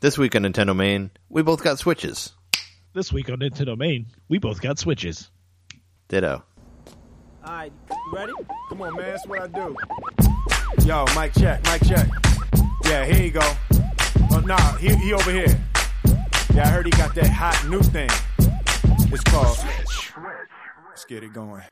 This week on Nintendo Main, we both got Switches. This week on Nintendo Main, we both got Switches. Ditto. All right, you ready? Come on, man. That's what I do. Yo, mic check, mic check. Yeah, here you go. Oh, nah, he, he over here. Yeah, I heard he got that hot new thing. It's called. Switch. Let's get it going.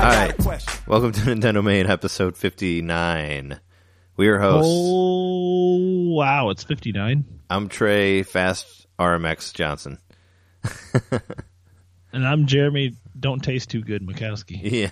All right. Welcome to Nintendo Main, episode 59. We are hosts. Oh, wow. It's 59. I'm Trey Fast RMX Johnson. And I'm Jeremy, don't taste too good, Mikowski. Yeah.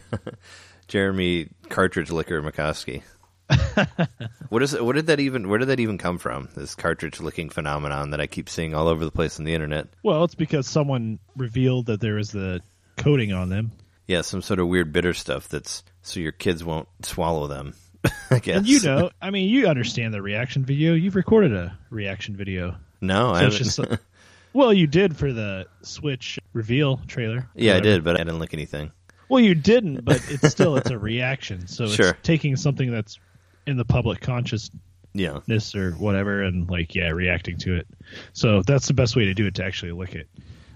Jeremy Cartridge Licker McCoskey. what is it? What did that even? Where did that even come from? This cartridge licking phenomenon that I keep seeing all over the place on the internet. Well, it's because someone revealed that there is the coating on them. Yeah, some sort of weird bitter stuff that's so your kids won't swallow them. I guess. And you know, I mean, you understand the reaction video. You've recorded a reaction video. No, I So it's haven't. just, well, you did for the Switch reveal trailer. yeah, I did, but I didn't lick anything. Well, you didn't, but it's still it's a reaction. So it's taking something that's in the public consciousness Yeah. or whatever, and like yeah, reacting to it. So that's the best way to do it to actually lick it.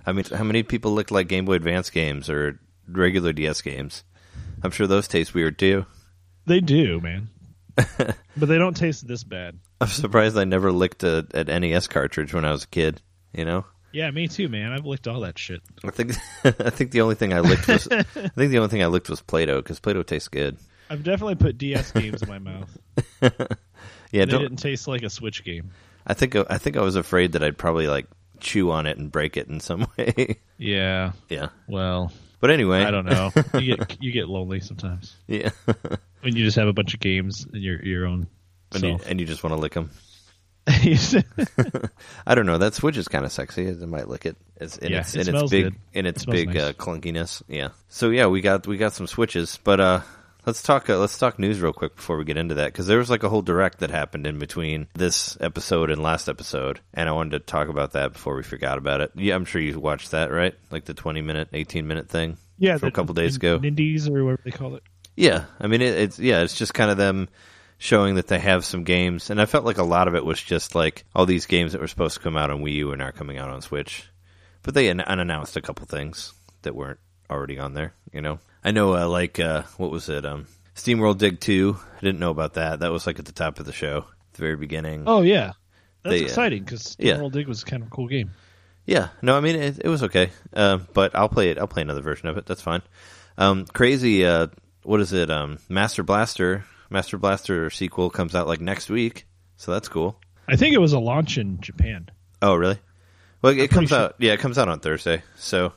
I mean, how many people lick like Game Boy Advance games or regular DS games? I'm sure those taste weird too. They do, man, but they don't taste this bad. I'm surprised I never licked a, an NES cartridge when I was a kid. You know, Yeah, me too, man. I've licked all that shit. I think I think the only thing I licked was I think the only thing I licked was Play-Doh because Play-Doh tastes good. I've definitely put DS games in my mouth. Yeah, They didn't taste like a Switch game. I think I think I was afraid that I'd probably like chew on it and break it in some way. Yeah. yeah, Well, but anyway, I don't know. You get you get lonely sometimes Yeah, when you just have a bunch of games in your your own and, you, and you just want to lick them. I don't know. That Switch is kind of sexy. I might lick it. It's in Yeah, its it in its big good. in its It big nice. uh, clunkiness. Yeah. So yeah, we got we got some Switches, but uh, let's talk uh, let's talk news real quick before we get into that because there was like a whole direct that happened in between this episode and last episode, and I wanted to talk about that before we forgot about it. Yeah, I'm sure you watched that, right? Like the 20 minute, 18 minute thing. yeah, from a couple days the ago. Nindies or whatever they call it. Yeah, I mean it, it's yeah, it's just kind of them showing that they have some games, and I felt like a lot of it was just like all these games that were supposed to come out on Wii U and are coming out on Switch, but they an- unannounced a couple things that weren't already on there. You know, I know uh, like uh, what was it? Um, SteamWorld Dig Two. I didn't know about that. That was like at the top of the show, at the very beginning. Oh yeah, that's They, exciting because yeah. World Dig was kind of a cool game. Yeah, no, I mean it, it was okay, uh, but I'll play it. I'll play another version of it. That's fine. Um, crazy. Uh, what is it? Um, Master Blaster. Master Blaster sequel comes out like next week, so that's cool. I think it was a launch in Japan. Oh, really? Well, it comes sure- out. Yeah, it comes out on Thursday, so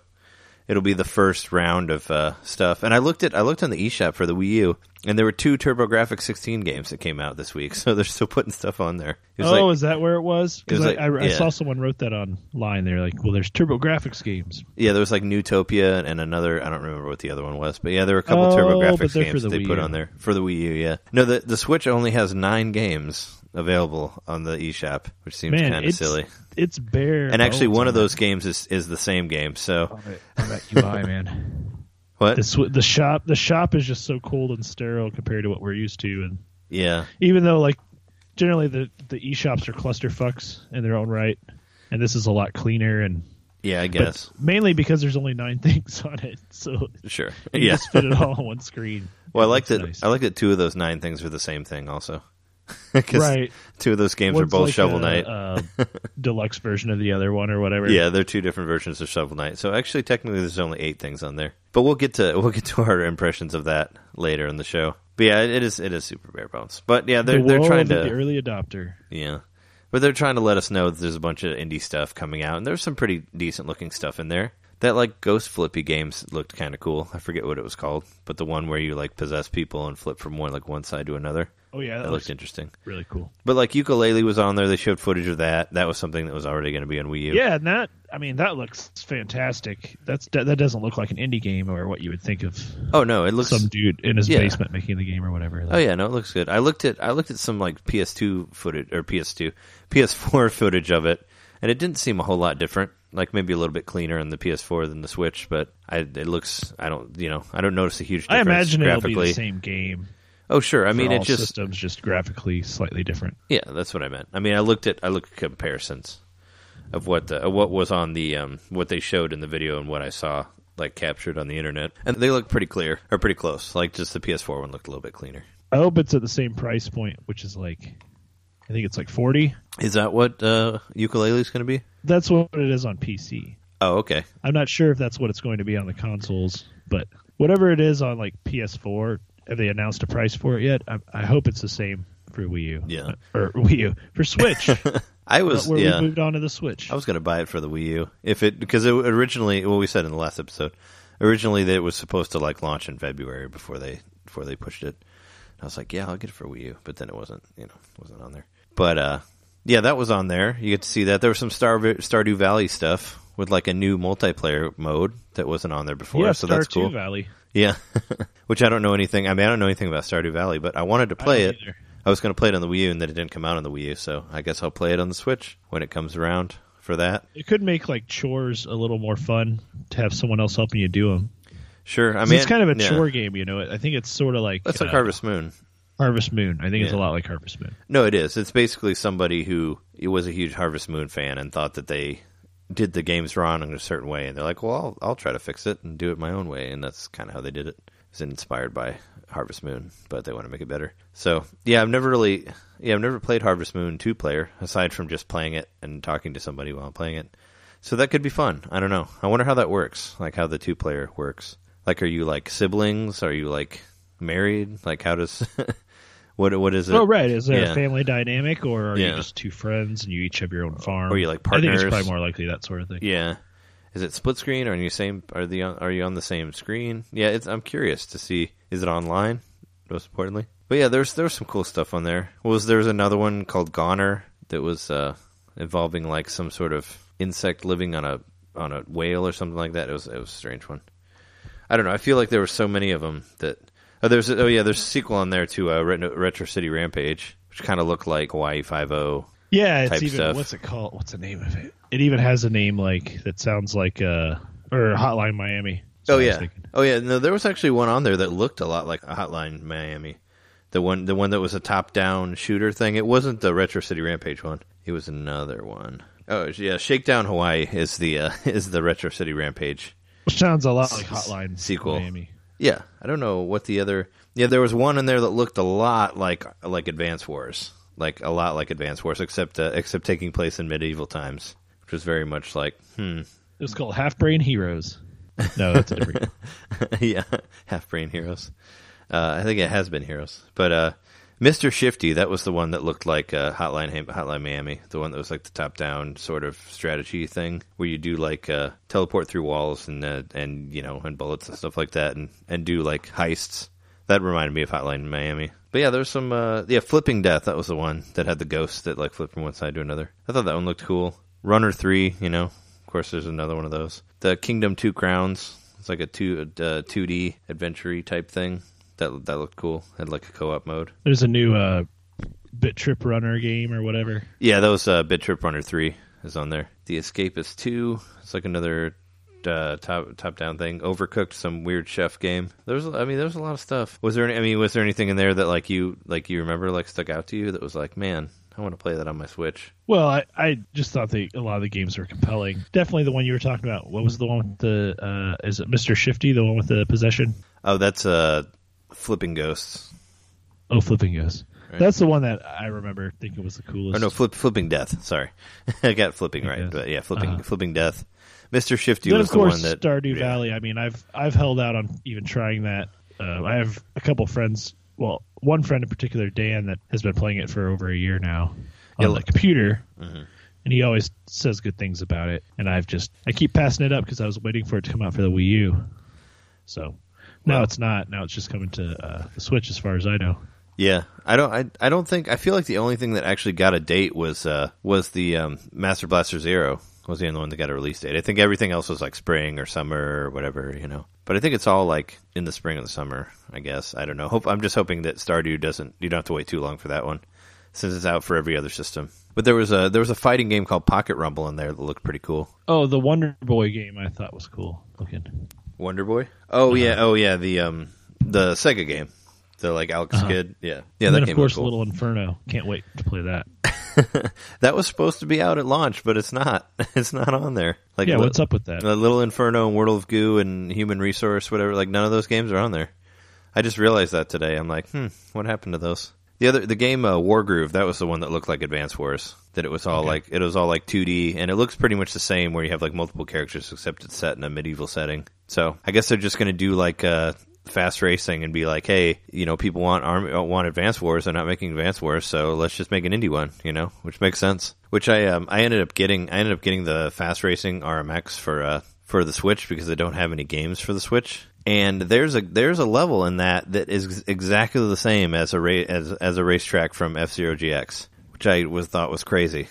it'll be the first round of uh, stuff. And I looked at I looked on the eShop for the Wii U, and there were two TurboGrafx 16 games that came out this week, so they're still putting stuff on there. Oh, like, is that where it was? Because like- I, I, I yeah. saw someone wrote that online. They're like, "Well, there's TurboGrafx games." Yeah, there was like Neutopia and another. I don't remember what the other one was, but yeah, there were a couple Oh, TurboGrafx but they're for games the they Wii put U. on there for the Wii U. Yeah, no, the the Switch only has nine games available on the eShop, which seems Man, kind of it's silly. it's bare. And actually, one on of those games is is the same game. So that- on that UI, man. what? The the shop the shop is just so cold and sterile compared to what we're used to, and Yeah, even though like generally the the eShops are clusterfucks in their own right, and this is a lot cleaner and yeah, I but guess mainly because there's only nine things on it, so sure. you Yeah. just fit it all on one screen. Well, I like looks that. nice. I like that two of those nine things are the same thing. Also, 'Cause right. Two of those games are both like Shovel a, Knight. uh, deluxe version of the other one or whatever. Yeah, they're two different versions of Shovel Knight. So actually, technically, there's only eight things on there. But we'll get to we'll get to our impressions of that later in the show. But yeah, it is it is super bare bones. But yeah, they're the they're trying of the to early adopter. yeah, but they're trying to let us know that there's a bunch of indie stuff coming out, and there's some pretty decent looking stuff in there. That like Ghost Flippy games looked kind of cool. I forget what it was called, but the one where you like possess people and flip from one like one side to another. Oh yeah, that, That looks looked interesting. really cool. But like Yooka-Laylee was on there. They showed footage of that. That was something that was already going to be on Wii U. Yeah, and that I mean that looks fantastic. That's that doesn't look like an indie game or what you would think of Oh no, it looks. some dude in his yeah. basement making the game or whatever. Oh yeah, no, it looks good. I looked at I looked at some like PS2 footage or PS2, PS4 footage of it, and it didn't seem a whole lot different. Like maybe a little bit cleaner on the PS4 than the Switch, but I, it looks. I don't, you know, I don't notice a huge difference. I imagine it'll be the same game. Oh sure, I mean it just systems just graphically slightly different. Yeah, that's what I meant. I mean, I looked at I looked at comparisons of what the, what was on the um, what they showed in the video and what I saw like captured on the internet, and they look pretty clear or pretty close. Like just the PS4 one looked a little bit cleaner. I hope it's at the same price point, which is like I think it's like forty. Is that what uh, Yooka-Laylee is going to be? That's what it is on PC. Oh, okay. I'm not sure if that's what it's going to be on the consoles, but whatever it is on like PS4, have they announced a price for it yet? I, I hope it's the same for Wii U. Yeah. or Wii U for Switch. I was where yeah. we moved on to the Switch. I was going to buy it for the Wii U if it because it originally what we said in the last episode originally that it was supposed to like launch in February before they before they pushed it. I was like, yeah, I'll get it for Wii U, but then it wasn't, you know, wasn't on there. But uh, yeah, that was on there. You get to see that there was some Star Stardew Valley stuff with like a new multiplayer mode that wasn't on there before, yeah, so that's Stardew cool. Valley. Yeah, which I don't know anything. I mean, I don't know anything about Stardew Valley, but I wanted to play it. either. I was going to play it on the Wii U, and then it didn't come out on the Wii U, so I guess I'll play it on the Switch when it comes around for that. It could make like chores a little more fun to have someone else helping you do them. Sure, I mean it's kind of a yeah. chore game, you know. I think it's sort of like That's like uh, Harvest Moon. Harvest Moon. I think it's a lot like Harvest Moon. No, it is. It's basically somebody who was a huge Harvest Moon fan and thought that they did the games wrong in a certain way, and they're like, "Well, I'll, I'll try to fix it and do it my own way," and that's kind of how they did it. It's inspired by Harvest Moon, but they want to make it better. So, yeah, I've never really, yeah, I've never played Harvest Moon two player aside from just playing it and talking to somebody while I'm playing it. So that could be fun. I don't know. I wonder how that works. Like how the two player works. Like, are you like siblings? Are you like married? Like, how does what what is it? Oh, right. Is there Yeah. a family dynamic, or are Yeah. you just two friends and you each have your own farm? Or you like partners? I think it's probably more likely that sort of thing. Yeah. Is it split screen? Or are you same? Are the are you on the same screen? Yeah, it's. I'm curious to see. Is it online? Most importantly, but yeah, there's there's some cool stuff on there. Was there's another one called Goner that was uh, involving like some sort of insect living on a on a whale or something like that. It was it was a strange one. I don't know. I feel like there were so many of them that. Oh, there's oh yeah, there's a sequel on there to uh, Retro, Retro City Rampage, which kind of looked like Hawaii Five O. Yeah, it's even stuff. what's it called? What's the name of it? It even has a name like that sounds like uh or Hotline Miami. Oh what I was yeah, oh yeah. No, there was actually one on there that looked a lot like a Hotline Miami. The one, the one that was a top-down shooter thing. It wasn't the Retro City Rampage one. It was another one. Oh yeah, Shakedown Hawaii is the uh, is the Retro City Rampage. Which sounds a lot like Hotline sequel. Miami. Yeah, I don't know what the other. Yeah, there was one in there that looked a lot like like Advance Wars, like a lot like Advance Wars, except uh, except taking place in medieval times, which was very much like hmm. It was called Half Brain Heroes. No, that's a different. yeah, half brain heroes. Uh, I think it has been heroes, but uh, Mister Shifty, that was the one that looked like uh, Hotline Hotline Miami, the one that was like the top down sort of strategy thing, where you do like uh, teleport through walls and uh, and you know and bullets and stuff like that, and and do like heists. That reminded me of Hotline Miami. But yeah, there's some uh, yeah, Flipping Death. That was the one that had the ghost that like flipped from one side to another. I thought that one looked cool. Runner Three, you know, of course, there's another one of those. The Kingdom Two Crowns. It's like a two uh, 2D adventure type thing. That that looked cool. Had like a co-op mode. There's a new uh, Bit Trip Runner game or whatever. Yeah, that was uh, Bit Trip Runner Three is on there. The Escapist Two. It's like another uh, top top down thing. Overcooked, some weird chef game. There's, I mean, there was a lot of stuff. Was there? Any, I mean, was there anything in there that like you like you remember like stuck out to you that was like, man, I want to play that on my Switch. Well, I, I just thought the, a lot of the games were compelling. Definitely the one you were talking about. What was the one with the? Uh, is it Mister Shifty? The one with the possession? Oh, that's uh, Flipping Ghosts. Oh, Flipping Ghosts. Right. That's the one that I remember thinking was the coolest. Or no, flip, Flipping Death. Sorry, I got Flipping right, but yeah, Flipping Uh-huh. Flipping Death. Mister Shifty then was the one that Stardew yeah. Valley. I mean, I've I've held out on even trying that. Uh, I have a couple friends. Well, one friend in particular, Dan, that has been playing it for over a year now on Yeah, the computer, Mhm. and he always says good things about it. And I've just I keep passing it up because I was waiting for it to come out for the Wii U. So Well- it's not. Now it's just coming to uh, the Switch, as far as I know. Yeah, I don't. I, I don't think. I feel like the only thing that actually got a date was uh was the um, Master Blaster Zero was the only one that got a release date. I think everything else was like spring or summer or whatever, you know. But I think it's all like in the spring or the summer. I guess I don't know. Hope I'm just hoping that Stardew doesn't. You don't have to wait too long for that one, since it's out for every other system. But there was a there was a fighting game called Pocket Rumble in there that looked pretty cool. Oh, the Wonder Boy game I thought was cool looking. Wonder Boy. Oh yeah. Oh yeah. The um the Sega game. The like Alex Uh-huh. Kidd. Yeah. Yeah. and that then of course cool. Little Inferno. Can't wait to play that. that was supposed to be out at launch, but it's not. It's not on there. Like yeah, li- what's up with that? Uh, Little Inferno and World of Goo and Human Resource, whatever. Like none of those games are on there. I just realized that today. I'm like, hmm, what happened to those? The other, the game uh, Wargroove, that was the one that looked like Advance Wars. That it was all Okay. like it was all like 2D, and it looks pretty much the same. Where you have like multiple characters, except it's set in a medieval setting. So I guess they're just going to do like uh, fast racing and be like, hey, you know, people want arm uh, want Advance Wars. They're not making Advance Wars, so let's just make an indie one. You know, which makes sense. Which I um I ended up getting. I ended up getting the fast racing RMX for uh for the Switch because they don't have any games for the Switch. And there's a there's a level in that that is exactly the same as a ra- as as a racetrack from F Zero GX, which I was thought was crazy.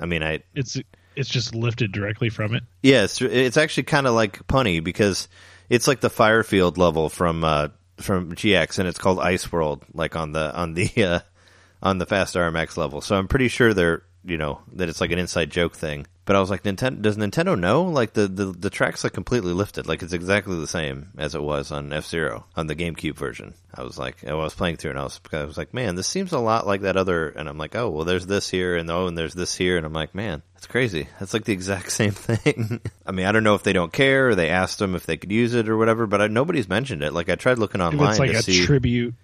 I mean, I It's it's just lifted directly from it. yeah, it's, it's actually kind of like punny because it's like the Firefield level from uh, from GX, and it's called Ice World, like on the on the uh, on the Fast RMX level. So I'm pretty sure they're you know that it's like an inside joke thing. But I was like, Nintendo does Nintendo know? Like the the the track's like completely lifted, like it's exactly the same as it was on F Zero on the GameCube version. I was like, I was playing through, and I was I was like, man, this seems a lot like that other. And I'm like, oh well, there's this here, and oh, and there's this here, and I'm like, man, that's crazy. That's like the exact same thing. I mean, I don't know if they don't care or they asked them if they could use it or whatever, but I, nobody's mentioned it. Like I tried looking online it's like to a see. tribute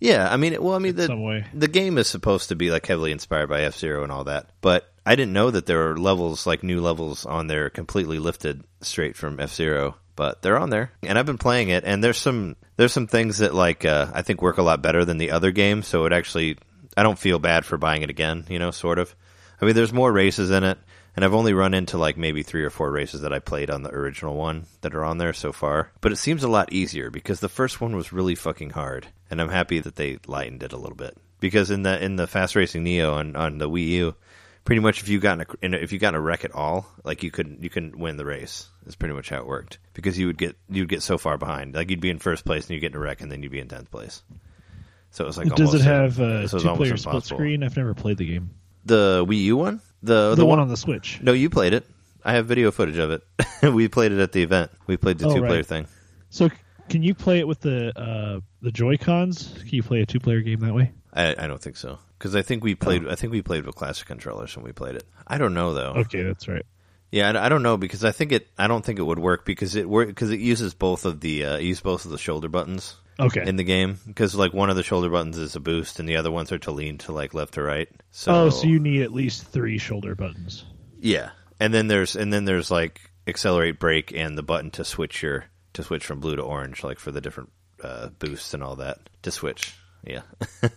yeah, I mean, well, I mean, the the game is supposed to be like heavily inspired by F Zero and all that, but I didn't know that there are levels like new levels on there completely lifted straight from F Zero. But they're on there, and I've been playing it, and there's some there's some things that like uh, I think work a lot better than the other game, So it actually I don't feel bad for buying it again. You know, sort of. I mean, there's more races in it, and I've only run into like maybe three or four races that I played on the original one that are on there so far. But it seems a lot easier because the first one was really fucking hard, and I'm happy that they lightened it a little bit. Because in the in the Fast Racing Neo on on the Wii U, pretty much if you got in a, if you got in a wreck at all, like you couldn't you couldn't win the race. Is pretty much how it worked because you would get you'd get so far behind, like you'd be in first place and you get in a wreck, and then you'd be in tenth place. So it was like Does almost it have so uh, was two player split screen? I've never played the game. The Wii U one, the The, one on the Switch. no, you played it. I have video footage of it. we played it at the event. We played the Oh, two player right. thing. So can you play it with the uh, the Joy Cons? Can you play a two player game that way? I, I don't think so because I think we played. I think we played with classic controllers when we played it. I don't know though. Okay, that's right. Yeah, I, I don't know because I think it. I don't think it would work because it work because it uses both of the uh, it uses both of the shoulder buttons Okay. in the game because like one of the shoulder buttons is a boost and the other ones are to lean to like left or right. So oh, so you need at least three shoulder buttons. yeah, and then there's and then there's like accelerate brake and the button to switch your to switch from blue to orange like for the different uh, boosts and all that to switch. Yeah,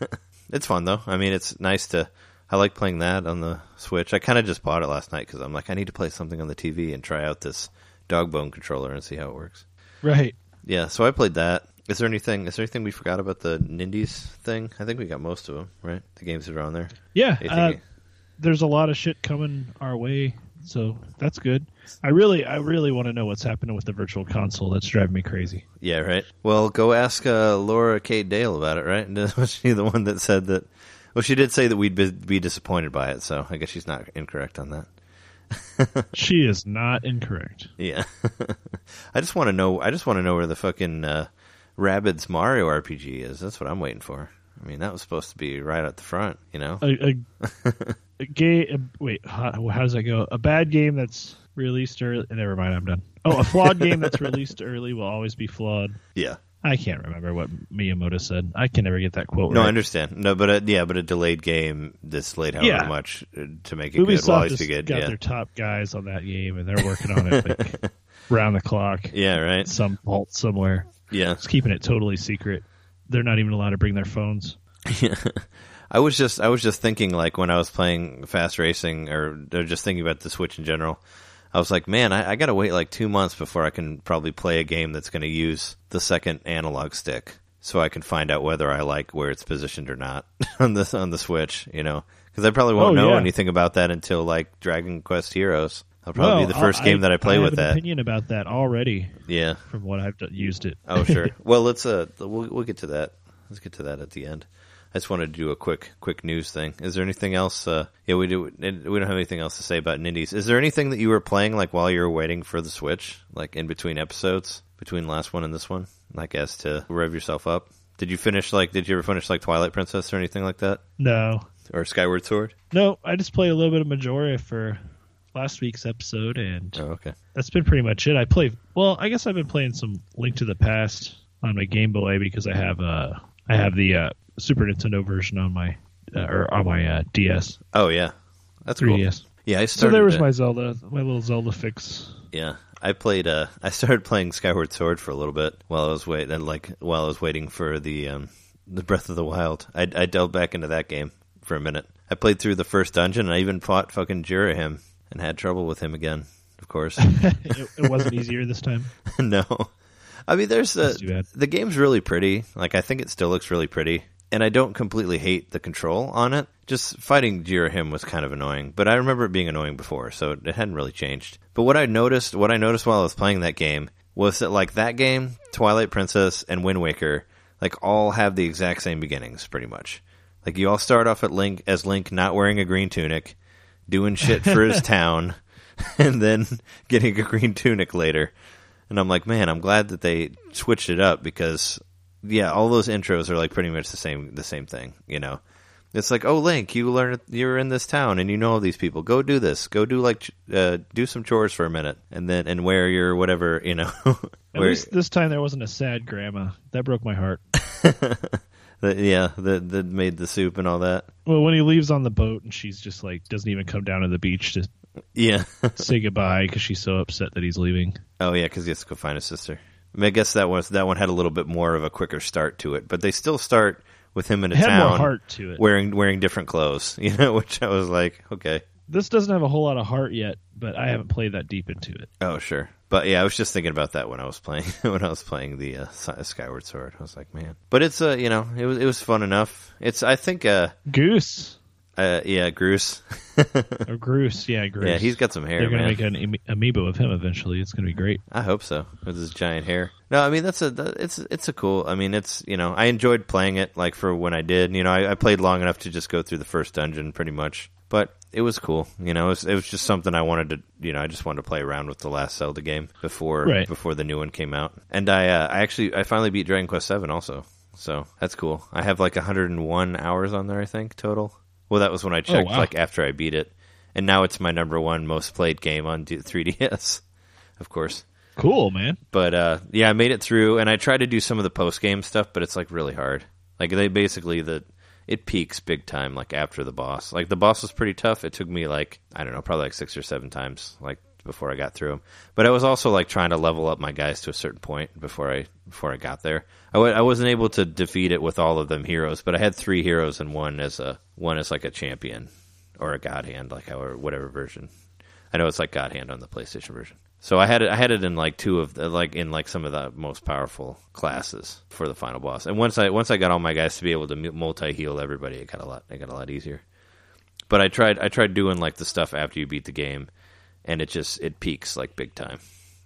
it's fun though. I mean, it's nice to. I like playing that on the Switch. I kind of just bought it last night because I'm like, I need to play something on the TV and try out this dog bone controller and see how it works. Right. Yeah, so I played that. Is there anything? Is there anything we forgot about the Nindies thing? I think we got most of them, right? The games that are on there. Yeah. Uh, there's a lot of shit coming our way, so that's good. I really, I really want to know what's happening with the virtual console. That's driving me crazy. Yeah, right. Well, go ask uh, Laura Kate Dale about it, right? Was she the one that said that? Well, she did say that we'd be, be disappointed by it, so I guess she's not incorrect on that. she is not incorrect. Yeah, I just want to know. I just want to know where the fucking uh, Rabbids Mario RPG is. That's what I'm waiting for. I mean, that was supposed to be right at the front, you know. A, a, a gay. A, wait, how, how does that go? A bad game that's released early. Never mind, I'm done. Oh, a flawed game that's released early will always be flawed. Yeah. I can't remember what Miyamoto said. I can never get that quote No, I understand. No, but uh, yeah, but a delayed game that's delayed however Yeah. much uh, to make it good will Ubisoft always be good. got Yeah. their top guys on that game, and they're working on it like round the clock. Yeah. Right. Some vault somewhere. Yeah. It's keeping it totally secret. They're not even allowed to bring their phones. Yeah. I was just I was just thinking like when I was playing fast racing or, or just thinking about the Switch in general. I was like, man, I, I got to wait like two months before I can probably play a game that's going to use the second analog stick. so I can find out whether I like where it's positioned or not on this on the Switch. You know, because I probably won't Oh, know yeah. anything about that until like Dragon Quest Heroes. I'll probably Well, be the first game that I play have with an that. Opinion about that already Yeah. from what I've used it. Oh sure. well, let's uh, we'll we'll get to that. Let's get to that at the end. I just wanted to do a quick quick news thing. Is there anything else? Uh, yeah, we do. We don't have anything else to say about Nindies. Is there anything that you were playing like while you were waiting for the Switch, like in between episodes, between last one and this one, like as to rev yourself up? Did you finish like? Did you ever finish like Twilight Princess or anything like that, No, or Skyward Sword? no, I just played a little bit of Majora for last week's episode, and Oh, okay. that's been pretty much it. I play. Well, I guess I've been playing some Link to the Past on my Game Boy because I have uh I have the uh, Super Nintendo version on my uh, or on my uh, DS, Oh yeah, that's cool. 3DS. Yeah, I So there was my Zelda, my little Zelda fix. Yeah, I played. Uh, I started playing Skyward Sword for a little bit while I was waiting, like while I was waiting for the um, the Breath of the Wild. I, I delved back into that game for a minute. I played through the first dungeon. and I even fought fucking Ghirahim and had trouble with him again. Of course, it, it wasn't easier this time. no. I mean, there's uh, too bad. the game's really pretty. Like I think it still looks really pretty, and I don't completely hate the control on it. Just fighting Ghirahim was kind of annoying, but I remember it being annoying before, so it hadn't really changed. But what I noticed, what I noticed while I was playing that game was that like that game, Twilight Princess and Wind Waker, like all have the exact same beginnings, pretty much. Like you all start off at Link as Link not wearing a green tunic, doing shit for his town, and then getting a green tunic later. And I'm like, man, I'm glad that they switched it up because, yeah, all those intros are like pretty much the same, the same thing. You know, it's like, oh, Link, you learn you're in this town and you know all these people. Go do this. Go do like, uh, do some chores for a minute, and then and wear your whatever, you know. At least this time there wasn't a sad grandma. That broke my heart. yeah, that that made the soup and all that. Well, when he leaves on the boat and she's just like doesn't even come down to the beach to Yeah. say goodbye because she's so upset that he's leaving. Oh yeah, because he has to go find his sister. I, mean, I guess that was that one had a little bit more of a quicker start to it, but they still start with him in a town to it. wearing wearing different clothes. You know, which I was like, okay, This doesn't have a whole lot of heart yet, but I haven't played that deep into it. oh sure. But yeah, I was just thinking about that when I was playing when I was playing the uh, Skyward Sword. I was like, man, but it's uh, you know, it was it was fun enough. It's I think uh, Goose uh yeah, Groose. or Groose, yeah, Groose. yeah, he's got some hair, They're gonna man. make an ami- amiibo of him eventually. It's gonna be great. I hope so with his giant hair. No, I mean that's a that, it's it's a cool. I mean it's you know I enjoyed playing it like for when I did. You know I, I played long enough to just go through the first dungeon pretty much, but it was cool. You know it was, it was just something I wanted to you know I just wanted to play around with the last Zelda game before Right. before the new one came out. And I uh, I actually I finally beat Dragon Quest Seven also, so that's cool. I have like 101 hours on there I think total. Well, that was when I checked wow. like after I beat it, and now it's my number one most played game on 3DS, of course. Cool, man. But uh, yeah, I made it through, and I tried to do some of the post game stuff, but it's like really hard. Like they basically the it peaks big time like after the boss. Like the boss was pretty tough. It took me like I don't know, probably like six or seven times like before I got through them. But I was also like trying to level up my guys to a certain point before I before I got there. I w- I wasn't able to defeat it with all of them heroes, but I had three heroes and one as a one as like a champion or a god hand, like however whatever version. I know it's like God Hand on the PlayStation version. So I had it. I had it in like two of the, like in like some of the most powerful classes for the final boss. And once I once I got all my guys to be able to multi heal everybody, it got a lot. It got a lot easier. But I tried. I tried doing like the stuff after you beat the game, and it just it peaks like big time.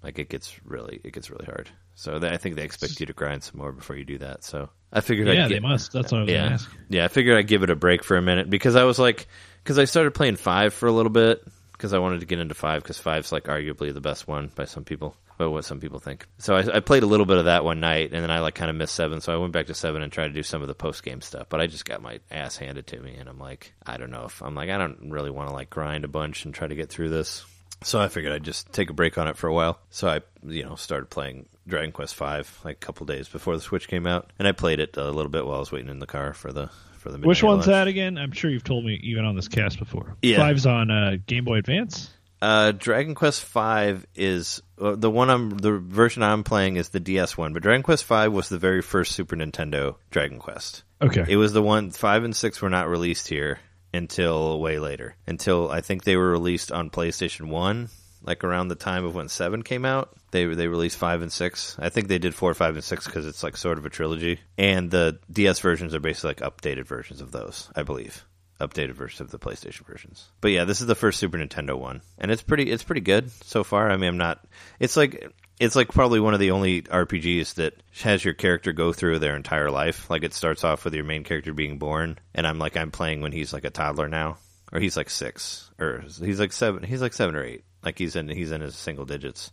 Like it gets really it gets really hard. So I think they expect you to grind some more before you do that. So I figured. Yeah, I'd they get, must. That's what I was yeah, gonna ask. yeah. I figured I'd give it a break for a minute because I was like, because I started playing five for a little bit because I wanted to get into five because five's like arguably the best one by some people. Well, what some people think. So I, I played a little bit of that one night, and then I like kind of missed seven. So I went back to seven and tried to do some of the post game stuff. But I just got my ass handed to me, and I'm like, I don't know if I'm like I don't really want to like grind a bunch and try to get through this. So I figured I'd just take a break on it for a while. So I, you know, started playing Dragon Quest Five like a couple days before the Switch came out, and I played it a little bit while I was waiting in the car for the for the. Which one's lunch. that again? I'm sure you've told me even on this cast before. Yeah. Five's on uh, Game Boy Advance. Uh, Dragon Quest Five is uh, the one I'm the version I'm playing is the DS one, but Dragon Quest Five was the very first Super Nintendo Dragon Quest. Okay. It was the one five and six were not released here until way later. Until I think they were released on PlayStation One like around the time of when seven came out. They they released five and six. I think they did four, five, and six because it's like sort of a trilogy. And the DS versions are basically like updated versions of those, I believe. Updated versions of the PlayStation versions. But yeah, this is the first Super Nintendo one, and it's pretty it's pretty good so far. I mean, I'm not. It's like it's like probably one of the only RPGs that has your character go through their entire life. Like it starts off with your main character being born, and I'm like I'm playing when he's like a toddler now, or he's like six, or he's like seven. He's like seven or eight. Like he's in he's in his single digits,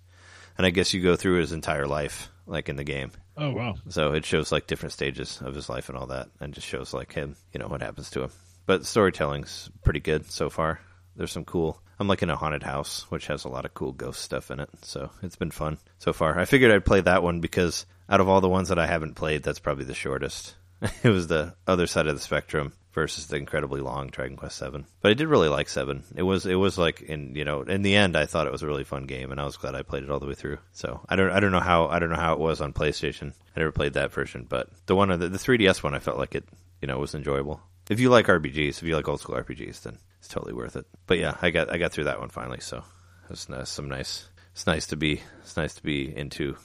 and I guess you go through his entire life, like in the game. Oh wow. So it shows like different stages of his life and all that, and just shows like him, you know, what happens to him. But storytelling's pretty good so far. There's some cool. I'm like in a haunted house, which has a lot of cool ghost stuff in it. So it's been fun so far. I figured I'd play that one because out of all the ones that I haven't played, that's probably the shortest. it was the other side of the spectrum versus the incredibly long Dragon Quest Seven. But I did really like Seven. It was it was like in you know in the end I thought it was a really fun game and I was glad I played it all the way through. So I don't I don't know how I don't know how it was on PlayStation. I never played that version, but the one the, the 3DS one I felt like it you know was enjoyable. If you like RPGs, if you like old school RPGs, then it's totally worth it. But yeah, I got I got through that one finally, so it's nice, some nice. It's nice to be it's nice to be into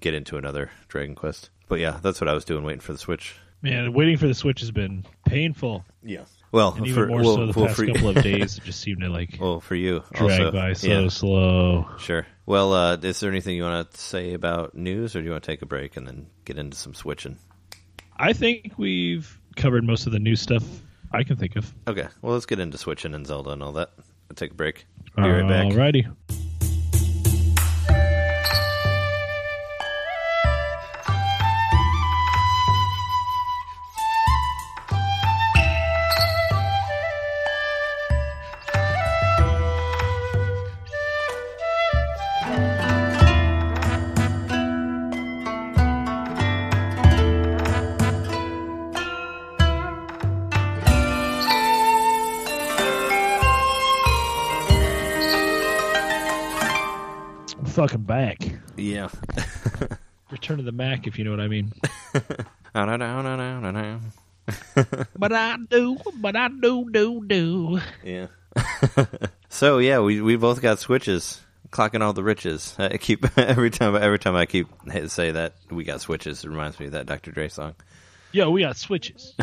get into another Dragon Quest. But yeah, that's what I was doing, waiting for the Switch. Man, waiting for the Switch has been painful, Yeah. Well, and for, even more well, so the well, past for, couple of days. It just seemed to like well, for you, drag also, by so yeah, slow. sure. Well, uh, is there anything you want to say about news, or do you want to take a break and then get into some switching? I think we've covered most of the new stuff I can think of. Okay, well, let's get into switching and Zelda and all that. I'll take a break. Be right back. Alrighty. Yeah. Return to the Mac, if you know what I mean. No, no, no, no, no, no, no. but I do, but I do, do, do. Yeah. so yeah, we we both got switches. Clocking all the riches. I keep every time every time I keep say that we got switches. It reminds me of that Dr. Dre song. Yo, we got switches.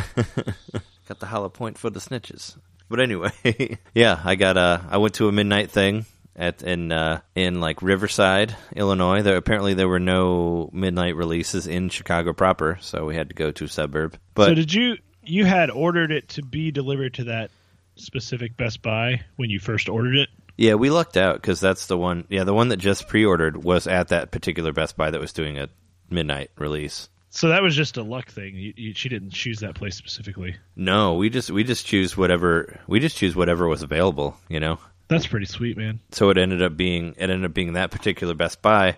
Got the hollow point for the snitches. But anyway, yeah, I got uh I went to a midnight thing at in uh in like Riverside, Illinois. There apparently there were no midnight releases in Chicago proper, so we had to go to a suburb. But so did you? You had ordered it to be delivered to that specific Best Buy when you first ordered it. yeah, we lucked out because that's the one. Yeah, the one that just pre-ordered was at that particular Best Buy that was doing a midnight release. So that was just a luck thing. You, you, she didn't choose that place specifically. No, we just we just choose whatever we just choose whatever was available, you know. That's pretty sweet, man. So it ended up being it ended up being that particular Best Buy.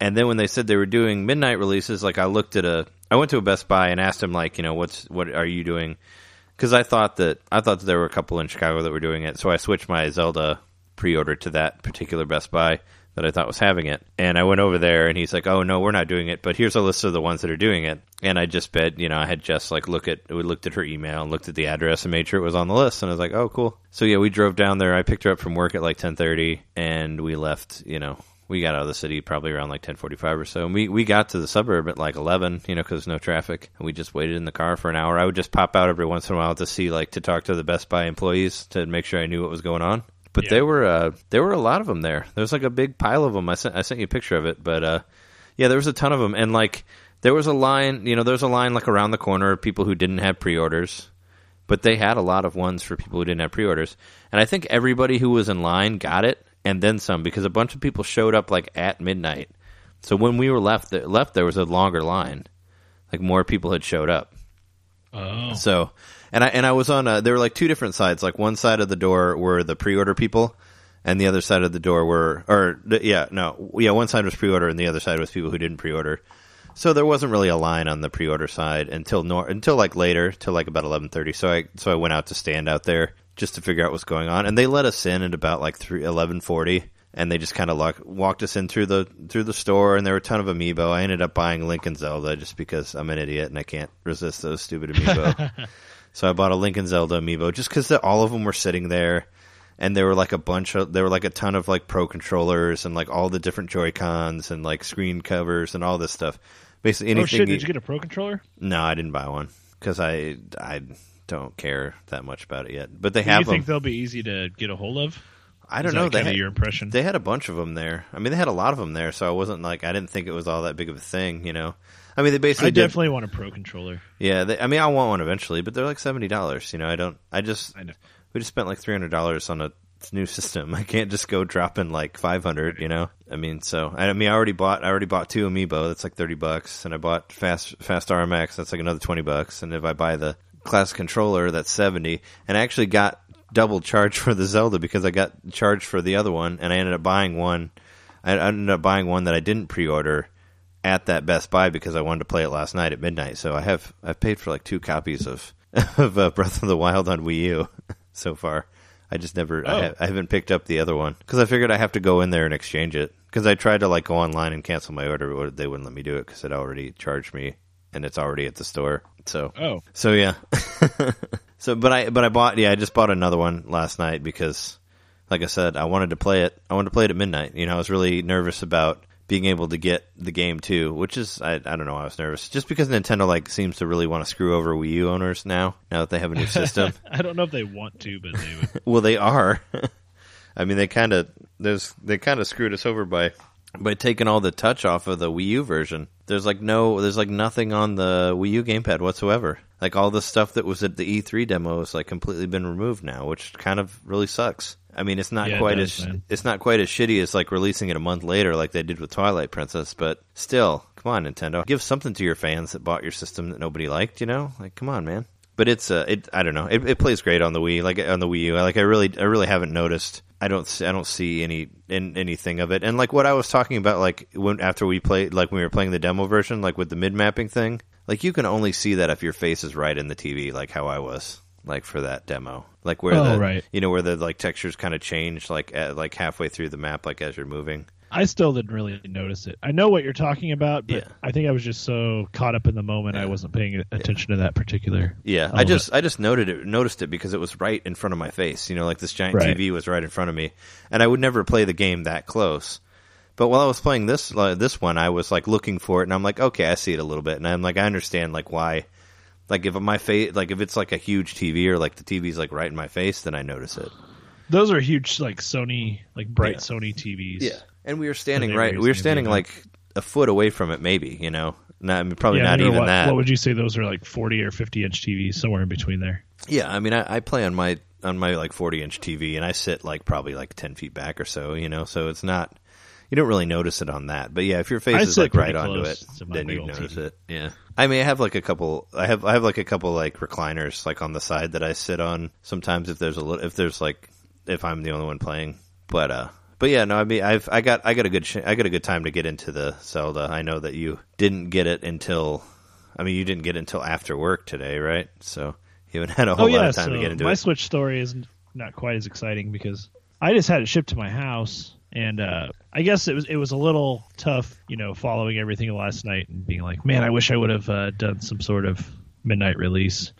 And then when they said they were doing midnight releases, like I looked at a I went to a Best Buy and asked him like, you know, what's what are you doing? Cuz I thought that I thought that there were a couple in Chicago that were doing it. So I switched my Zelda pre-order to that particular Best Buy that I thought was having it. And I went over there and he's like, "Oh no, we're not doing it, but here's a list of the ones that are doing it." And I just bet, you know, I had just like look at we looked at her email and looked at the address and made sure it was on the list and I was like, "Oh, cool." So yeah, we drove down there. I picked her up from work at like 10:30 and we left, you know, we got out of the city probably around like 10:45 or so. And we we got to the suburb at like 11, you know, cuz no traffic. And we just waited in the car for an hour. I would just pop out every once in a while to see like to talk to the Best Buy employees to make sure I knew what was going on. But Yeah. there were uh, there were a lot of them there. There was like a big pile of them. I sent I sent you a picture of it, but uh, yeah, there was a ton of them, and like there was a line. You know, there was a line like around the corner of people who didn't have pre-orders, but they had a lot of ones for people who didn't have pre-orders, and I think everybody who was in line got it, and then some because a bunch of people showed up like at midnight. So when we were left left, there was a longer line, like more people had showed up. Oh, So, and I and I was on. A, there were like two different sides. Like one side of the door were the pre-order people, and the other side of the door were, or yeah, no, yeah, one side was pre-order, and the other side was people who didn't pre-order. So there wasn't really a line on the pre-order side until nor- until like later, till like about eleven thirty. So I so I went out to stand out there just to figure out what's going on, and they let us in at about like three eleven forty. And they just kind of like walked us in through the through the store, and there were a ton of amiibo. I ended up buying Link and Zelda just because I'm an idiot and I can't resist those stupid amiibo. So I bought a and Zelda amiibo just because all of them were sitting there, and there were like a bunch of there were like a ton of like pro controllers and like all the different Joy Cons and like screen covers and all this stuff. Basically oh, anything. oh shit! Did you get a pro controller? no, I didn't buy one because I I don't care that much about it yet. But they Do have you think them. they'll be easy to get a hold of? I don't know. That They kind of had, your impression. they had a bunch of them there. I mean, they had a lot of them there, so I wasn't like I didn't think it was all that big of a thing. You know. I mean, they basically I did. definitely want a pro controller. Yeah, they, I mean, I want one eventually, but they're like seventy dollars. You know, I don't. I just I know. we just spent like three hundred dollars on a new system. I can't just go dropping like five hundred. You know, I mean, so I mean, I already bought. I already bought two Amiibo. That's like thirty bucks, and I bought Fast Fast RMX. That's like another twenty bucks. And if I buy the class controller, that's seventy. And I actually got double charged for the Zelda because I got charged for the other one, and I ended up buying one. I I ended up buying one that I didn't pre-order at that Best Buy because I wanted to play it last night at midnight. So I have I've paid for like two copies of of uh, Breath of the Wild on Wii U so far. I just never I, Oh. ha- I haven't picked up the other one because I figured I have to go in there and exchange it because I tried to like go online and cancel my order, but they wouldn't let me do it because it already charged me and it's already at the store. So Oh, so yeah. so but I but I bought yeah, I just bought another one last night because like I said, I wanted to play it. I wanted to play it at midnight. You know, I was really nervous about being able to get the game too, which is I, I don't know, why I was nervous. Just because Nintendo like seems to really want to screw over Wii U owners now, now that they have a new system. I don't know if they want to, but they would. well, they are. I mean, they kind of there's they kind of screwed us over by by taking all the touch off of the Wii U version. There's like no, there's like nothing on the Wii U gamepad whatsoever. Like all the stuff that was at the E3 demo is like completely been removed now, which kind of really sucks. I mean, it's not Yeah, it quite does, as man. it's not quite as shitty as like releasing it a month later, like they did with Twilight Princess. But still, come on, Nintendo, give something to your fans that bought your system that nobody liked. You know, like come on, man. But it's uh, it I don't know. It, it plays great on the Wii, like on the Wii U. Like I really, I really haven't noticed. I don't, see, I don't see any in, anything of it. And like what I was talking about, like when after we played, like when we were playing the demo version, like with the mip mapping thing, like you can only see that if your face is right in the TV, like how I was, like for that demo, like where Oh, the, right. you know, where the like textures kind of change, like at, like halfway through the map, like as you're moving. I still didn't really notice it. I know what you're talking about, but Yeah. I think I was just so caught up in the moment I wasn't paying attention to that particular. Yeah, I just I just noted it noticed it because it was right in front of my face. You know, like this giant Right. TV was right in front of me, and I would never play the game that close. But while I was playing this uh, this one, I was like looking for it, and I'm like, okay, I see it a little bit, and I'm like, I understand like why. Like if my face, like if it's like a huge TV or like the TV's like right in my face, then I notice it. Those are huge, like Sony, like bright Yeah. Sony TVs. Yeah, and we were standing right. We were standing like a foot away from it, maybe. You know, not I mean, probably Yeah, not even what, that. What would you say those are like 40 or 50 inch TVs, somewhere in between there? Yeah, I mean, I, I play on my on my like 40 inch TV, and I sit like probably like 10 feet back or so. You know, so it's not you don't really notice it on that. But yeah, if your face I is like right onto it, then you notice TV. it. Yeah, I mean, I have like a couple. I have I have like a couple like recliners like on the side that I sit on sometimes if there's a little if there's like if I'm the only one playing. But uh. But yeah, no, I mean, I've I got I got a good sh- I got a good time to get into the Zelda. I know that you didn't get it until, I mean, you didn't get it until after work today, right? So you haven't had a whole oh, yeah. lot of time so to get into my it. My Switch story is not quite as exciting because I just had it shipped to my house. And uh, I guess it was it was a little tough, you know, following everything last night and being like, man, I wish I would have uh, done some sort of midnight release.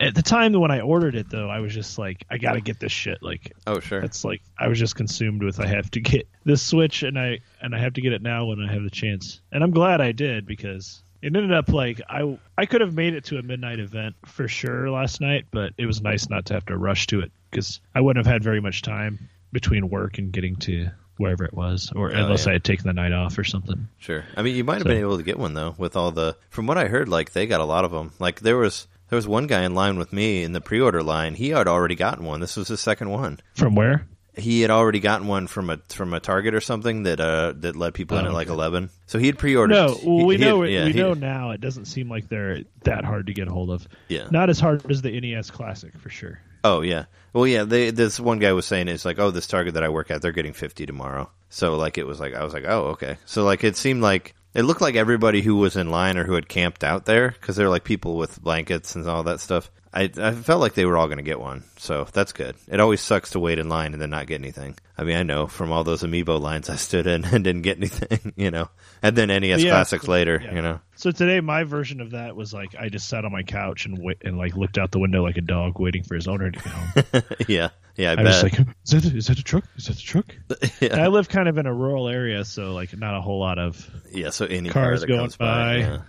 At- the time when I ordered it, though, I was just like, I got to get this shit. Like, Oh sure. That's like I was just consumed with I have to get this Switch and I and I have to get it now when I have the chance. And I'm glad I did because it ended up like I I could have made it to a midnight event for sure last night, but it was nice not to have to rush to it because I wouldn't have had very much time between work and getting to wherever it was, or Oh, unless yeah. I had taken the night off or something. Sure. I mean, you might have So- been able to get one though with all the. From what I heard, like they got a lot of them. Like there was there was one guy in line with me in the pre-order line. He had already gotten one. This was his second one. From where? He had already gotten one from a from a Target or something that uh that let people in Oh, at like okay. eleven. So he had pre-ordered. No, well, we he had- know yeah, we he- know now. It doesn't seem like they're that hard to get a hold of. Yeah. Not as hard as the NES Classic for sure. Oh yeah. Well, yeah. They this one guy was saying it's like, oh, this Target that I work at, they're getting fifty tomorrow. So like it was like I was like, oh, okay. So like it seemed like it looked like everybody who was in line or who had camped out there because they're like people with blankets and all that stuff. I I felt like they were all going to get one, so that's good. It always sucks to wait in line and then not get anything. I mean, I know from all those amiibo lines I stood in and didn't get anything, you know. And then NES Yeah, classics later, yeah. you know. So today, my version of that was like I just sat on my couch and wait, and like looked out the window like a dog waiting for his owner to get home. yeah, Yeah, I I was like, is that, is that a truck? Is that a truck? And I live kind of in a rural area, so like not a whole lot of. yeah, so any Cars car going by. by. yeah.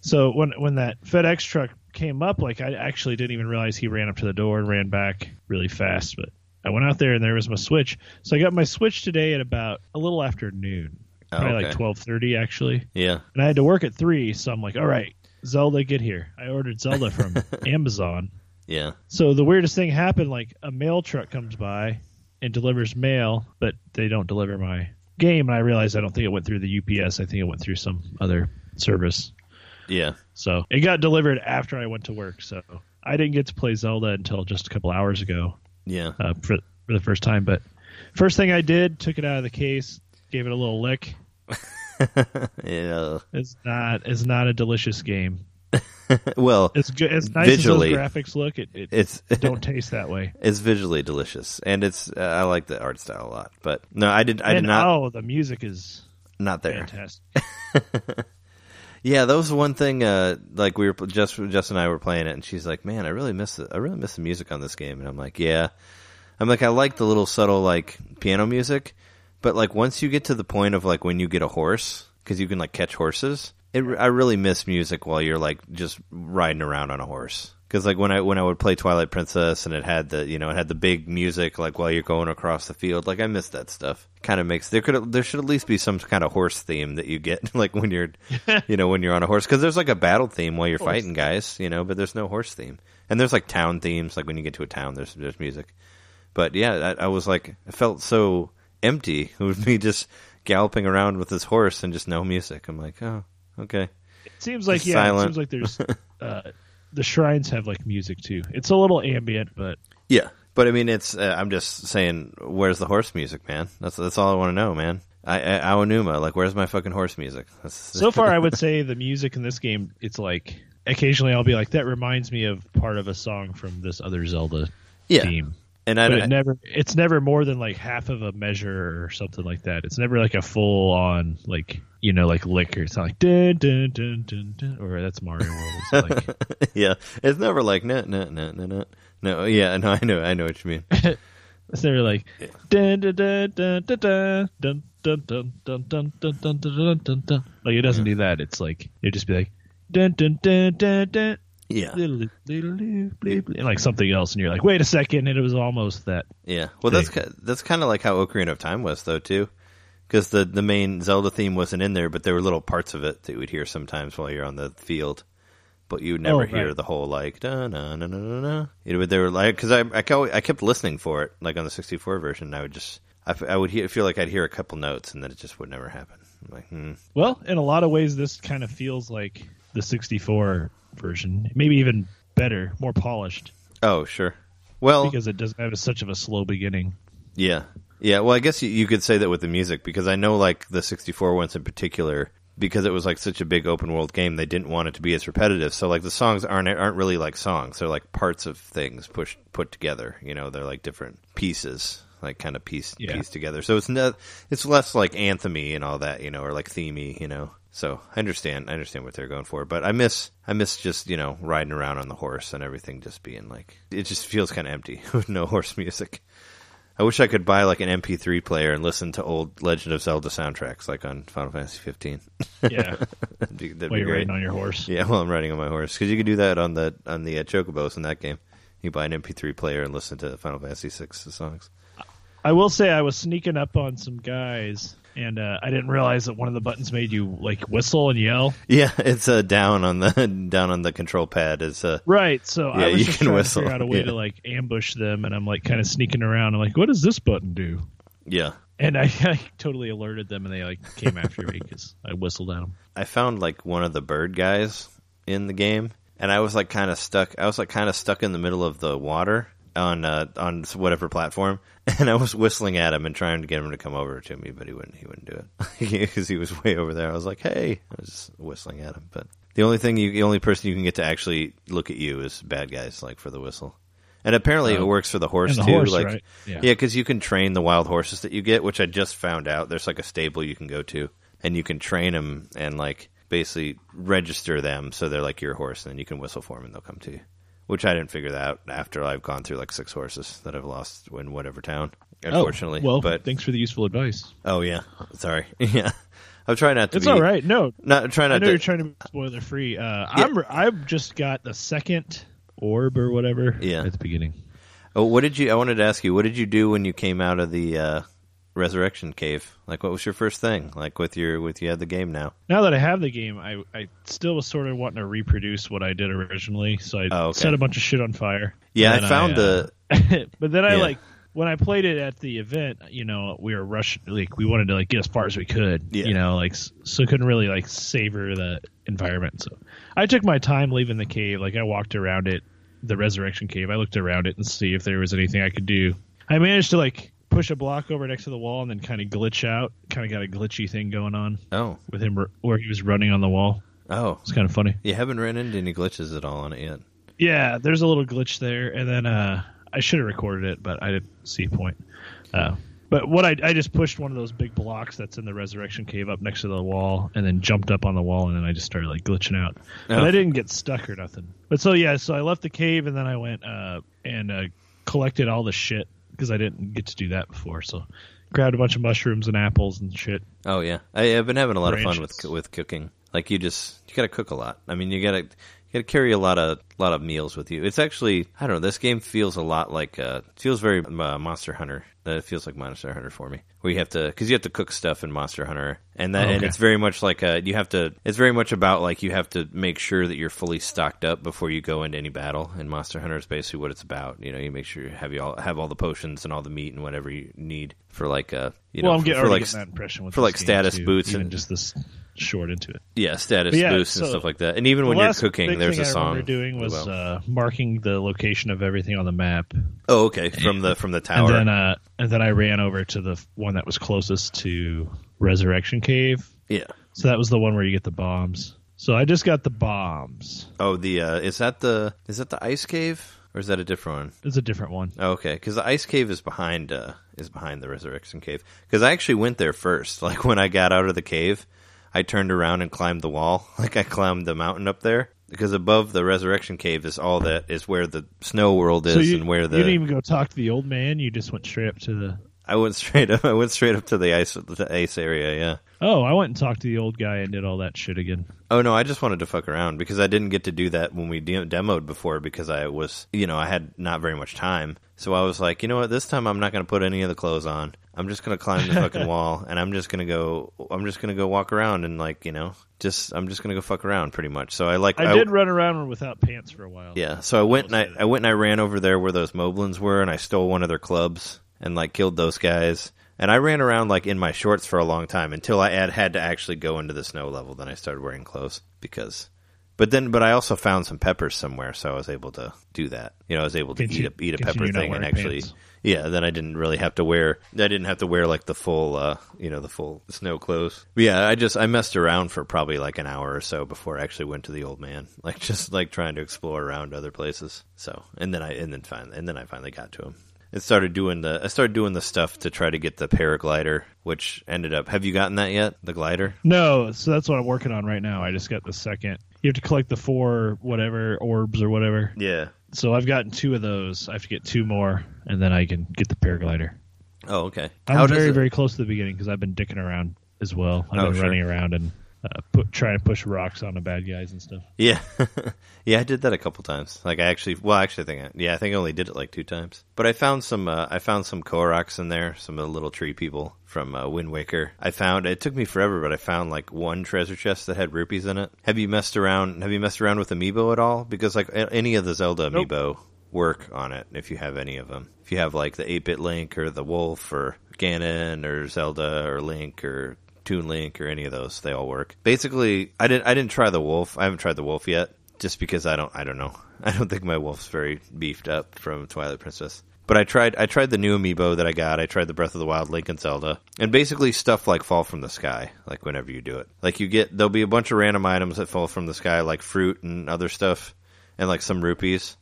So when when that FedEx truck came up, like I actually didn't even realize he ran up to the door and ran back really fast. But I went out there and there was my Switch. So I got my Switch today at about a little after noon, probably okay. like twelve thirty actually. Yeah. And I had to work at three, so I'm like, all right, Zelda, get here. I ordered Zelda from Amazon. Yeah. So the weirdest thing happened, like a mail truck comes by and delivers mail, but they don't deliver my game. And I realized I don't think it went through the UPS. I think it went through some other service. Yeah. So it got delivered after I went to work. So I didn't get to play Zelda until just a couple hours ago Yeah. uh, for for the first time. But first thing I did, took it out of the case, gave it a little lick. yeah. It's not it's not a delicious game. Well, It's good. As nice Visually, as those graphics look, it, it it's don't taste that way. it's visually delicious, and it's uh, I like the art style a lot. But no, I did I did and not oh, the music is not there. fantastic. Yeah, that was one thing. Uh, like we were just Jess and I were playing it, and she's like, "Man, I really miss the I really miss the music on this game." And I'm like, "Yeah." I'm like, I like the little subtle like piano music, but like once you get to the point of like when you get a horse, because you can like catch horses, it, I really miss music while you're like just riding around on a horse. Because like when I when I would play Twilight Princess and it had the you know it had the big music like while you're going across the field, like I miss that stuff. Kind of makes there could there should at least be some kind of horse theme that you get like when you're you know when you're on a horse because there's like a battle theme while you're fighting guys you know but there's no horse theme and there's like town themes like when you get to a town there's there's music but yeah I, I was like I felt so empty with me just galloping around with this horse and just no music I'm like oh okay It seems like yeah, silent. it seems like there's uh, the shrines have like music too. It's a little ambient, but yeah but I mean it's uh, I'm just saying where's the horse music man that's that's all I want to know man I, I Aonuma like where's my fucking horse music that's, so far I would say the music in this game it's like occasionally I'll be like that reminds me of part of a song from this other Zelda yeah theme. And I, it never it's never more than like half of a measure or something like that. It's never like a full on like you know like lick or it's not like dun dun dun dun dun or that's Mario World. It's like yeah, it's never like no, no, no, no, no. No, yeah, no, I know, I know what you mean. It's never like dun dun dun dun dun dun dun dun dun dun dun dun dun dun. Like it doesn't do that. It's like it'd just be like dun dun dun dun dun Yeah, like something else, and you're like, wait a second, and it was almost that. yeah. Well, that's that's kind of like how Ocarina of Time was, though, too, because the the main Zelda theme wasn't in there, but there were little parts of it that you would hear sometimes while you're on the field. But you would never Oh, hear right. the whole like da na na na na na. It would they were like because I I, kept- I kept listening for it like on the 64 version. And I would just I, I would hear, feel like I'd hear a couple notes and then it just would never happen. Like, hmm. Well, in a lot of ways, this kind of feels like the 64 version, maybe even better, more polished, oh sure. Well, because it doesn't have such of a slow beginning. Yeah. Yeah, well, I guess you, you could say that with the music because I know, like, the 64 ones in particular, because it was, like, such a big open world game, they didn't want it to be as repetitive. So, like, the songs aren't aren't really like songs. They're like parts of things pushed put together. You know, they're like different pieces, like, kind of piece, Yeah. pieced together. So it's not, it's less like anthemy and all that, you know, or like themey, you know. So I understand, I understand what they're going for, but I miss, I miss just you know riding around on the horse and everything just being like, it just feels kind of empty with no horse music. I wish I could buy like an MP3 player and listen to old Legend of Zelda soundtracks, like on Final Fantasy 15. Yeah, that'd be, that'd while be you're great. riding on your horse. Yeah, while I'm riding on my horse, because you can do that on the on the uh, chocobos in that game. You buy an MP3 player and listen to Final Fantasy 6 songs. I will say I was sneaking up on some guys, and uh, I didn't realize that one of the buttons made you like whistle and yell. Yeah, it's uh, down on the down on the control pad. Is uh, Right. So Yeah, I was you just can trying whistle, to figure out a way yeah. to like ambush them, and I'm like kind of sneaking around. I'm like, what does this button do? yeah. And I, I totally alerted them, and they like came after me because I whistled at them. I found like one of the bird guys in the game, and I was like kind of stuck. I was like kind of stuck in the middle of the water on uh, on whatever platform, and I was whistling at him and trying to get him to come over to me, but he wouldn't. He wouldn't do it because he was way over there. I was like, "Hey," I was just whistling at him, but the only thing you, the only person you can get to actually look at you is bad guys, like for the whistle. And apparently, it Oh. works for the horse the too. horse, like, right? Yeah. yeah, because you can train the wild horses that you get, which I just found out. There's like a stable you can go to, and you can train them and like basically register them so they're like your horse, and then you can whistle for them and they'll come to you. Which I didn't figure that out after I've gone through like six horses that I've lost in whatever town. Unfortunately, oh, well, but thanks for the useful advice. oh yeah, sorry, yeah. I'm trying not to. It's be, all right. No, Not trying I know to. you're trying to be spoiler free. Uh, I'm I've just got the second orb or whatever. Yeah. at the beginning. Oh, what did you? I wanted to ask you. What did you do when you came out of the uh, resurrection cave? Like, what was your first thing? Like with your with you had the game now. Now that I have the game, I I still was sort of wanting to reproduce what I did originally, so I Oh, okay. set a bunch of shit on fire. Yeah, I found uh, the. but then I Yeah. like when I played it at the event, you know, we were rushing like we wanted to like get as far as we could, Yeah. you know, like so couldn't really like savor the environment. So I took my time leaving the cave. Like I walked around it, the resurrection cave. I looked around it and see if there was anything I could do. I managed to like push a block over next to the wall and then kind of glitch out. Kind of got a glitchy thing going on Oh, with him r- where he was running on the wall. oh, It's kind of funny. you haven't ran into any glitches at all on it yet. Yeah, there's a little glitch there, and then uh, I should have recorded it, but I didn't see a point. Uh, but what I I just pushed one of those big blocks that's in the resurrection cave up next to the wall, and then jumped up on the wall, and then I just started like glitching out. But Oh. I didn't get stuck or nothing. But so yeah, so I left the cave, and then I went uh, and uh, collected all the shit because I didn't get to do that before. So grabbed a bunch of mushrooms and apples and shit. Oh yeah, I, I've been having a lot of fun with with cooking. Like you just you got to cook a lot. I mean, you got to you got to carry a lot of lot of meals with you. It's actually I don't know. This game feels a lot like uh, feels very uh, Monster Hunter. It feels like Monster Hunter for me, where you have to because you have to cook stuff in Monster Hunter, and that Oh, and it's very much like uh you have to. It's very much about like you have to make sure that you're fully stocked up before you go into any battle. And Monster Hunter is basically what it's about. You know, you make sure you have you all have all the potions and all the meat and whatever you need for like uh you know I'm for, getting, for like getting that impression with for, like, status too, boots and- just this short into it. Yeah, status yeah, boosts and stuff like that. And even when you're cooking, there's a song. remember doing was well. uh, marking the location of everything on the map, oh, okay, from the from the and tower. then uh, and then I ran over to the one that was closest to Resurrection Cave. yeah. So that was the one where you get the bombs. So I just got the bombs. Oh, the uh, is that the is that the ice cave or is that a different one? It's a different one. Oh, okay, because the ice cave is behind uh, is behind the resurrection cave. Because I actually went there first. Like when I got out of the cave, I turned around and climbed the wall. Like I climbed the mountain up there. Because above the resurrection cave is all that is where the snow world is so you, and where the you didn't even go talk to the old man. You just went straight up to the. I went straight up. I went straight up to the ice the ice area. Yeah. Oh, I went and talked to the old guy and did all that shit again. Oh no, I just wanted to fuck around because I didn't get to do that when we de- demoed before because I was, you know, I had not very much time. So I was like, you know what, this time I'm not going to put any of the clothes on. I'm just going to climb the fucking wall and I'm just going to go I'm just to go walk around and like, you know, just I'm just going to go fuck around pretty much. So I like I, did run around without pants for a while. yeah, so I went and I. I went and I ran over there where those Moblins were, and I stole one of their clubs and like killed those guys. And I ran around like in my shorts for a long time until I had, had to actually go into the snow level. Then I started wearing clothes because. But then, but I also found some peppers somewhere, so I was able to do that. You know, I was able to eat a eat a pepper thing and actually, pants. Yeah. Then I didn't really have to wear. I didn't have to wear like the full, uh, you know, the full snow clothes. But yeah, I just I messed around for probably like an hour or so before I actually went to the old man, like just like trying to explore around other places. So and then I and then finally and then I finally got to him. And started doing the I started doing the stuff to try to get the paraglider, which ended up. Have you gotten that yet? The glider? No, so that's what I'm working on right now. I just got the second. You have to collect the four whatever orbs or whatever. Yeah. So I've gotten two of those. I have to get two more, and then I can get the paraglider. Oh, okay. I'm How very it- very close to the beginning because I've been dicking around as well. I've Oh, been sure. running around and uh, put trying to push rocks on the bad guys and stuff. Yeah, yeah, I did that a couple times. Like I actually, well, actually, I think, I, yeah, I think I only did it like two times. But I found some, uh, I found some Koroks in there, some of the little tree people from uh, Wind Waker. I found it took me forever, but I found like one treasure chest that had rupees in it. Have you messed around? Have you messed around with amiibo at all? Because like any of the Zelda Nope. amiibo work on it if you have any of them. If you have like the 8-bit Link or the Wolf or Ganon or Zelda or Link or Toon Link or any of those, they all work. Basically, I didn't I didn't try the Wolf. I haven't tried the Wolf yet just because I don't I don't know. I don't think my Wolf's very beefed up from Twilight Princess. But I tried I tried the new amiibo that I got. I tried the Breath of the Wild Link and Zelda. And basically stuff like fall from the sky, like whenever you do it. Like you get there'll be a bunch of random items that fall from the sky like fruit and other stuff and like some rupees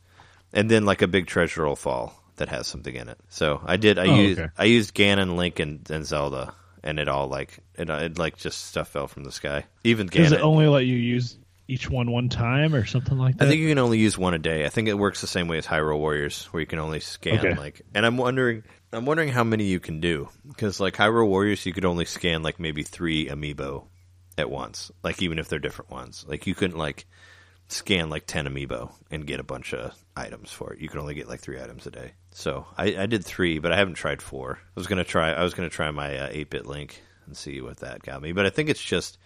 and then like a big treasure will fall that has something in it. So I did. I Oh, used okay. I used Ganon, Link, and, and Zelda, and it all like it, uh, it like just stuff fell from the sky. Even Does it only let you use each one one time or something like that? I think you can only use one a day. I think it works the same way as Hyrule Warriors, where you can only scan Okay. like. And I'm wondering, I'm wondering how many you can do because like Hyrule Warriors, you could only scan like maybe three amiibo at once. Like even if they're different ones, like you couldn't like scan like ten amiibo and get a bunch of items for it. You can only get like three items a day. So I, I did three, but I haven't tried four. I was gonna try. I was gonna try my uh, eight bit link and see what that got me. But I think it's just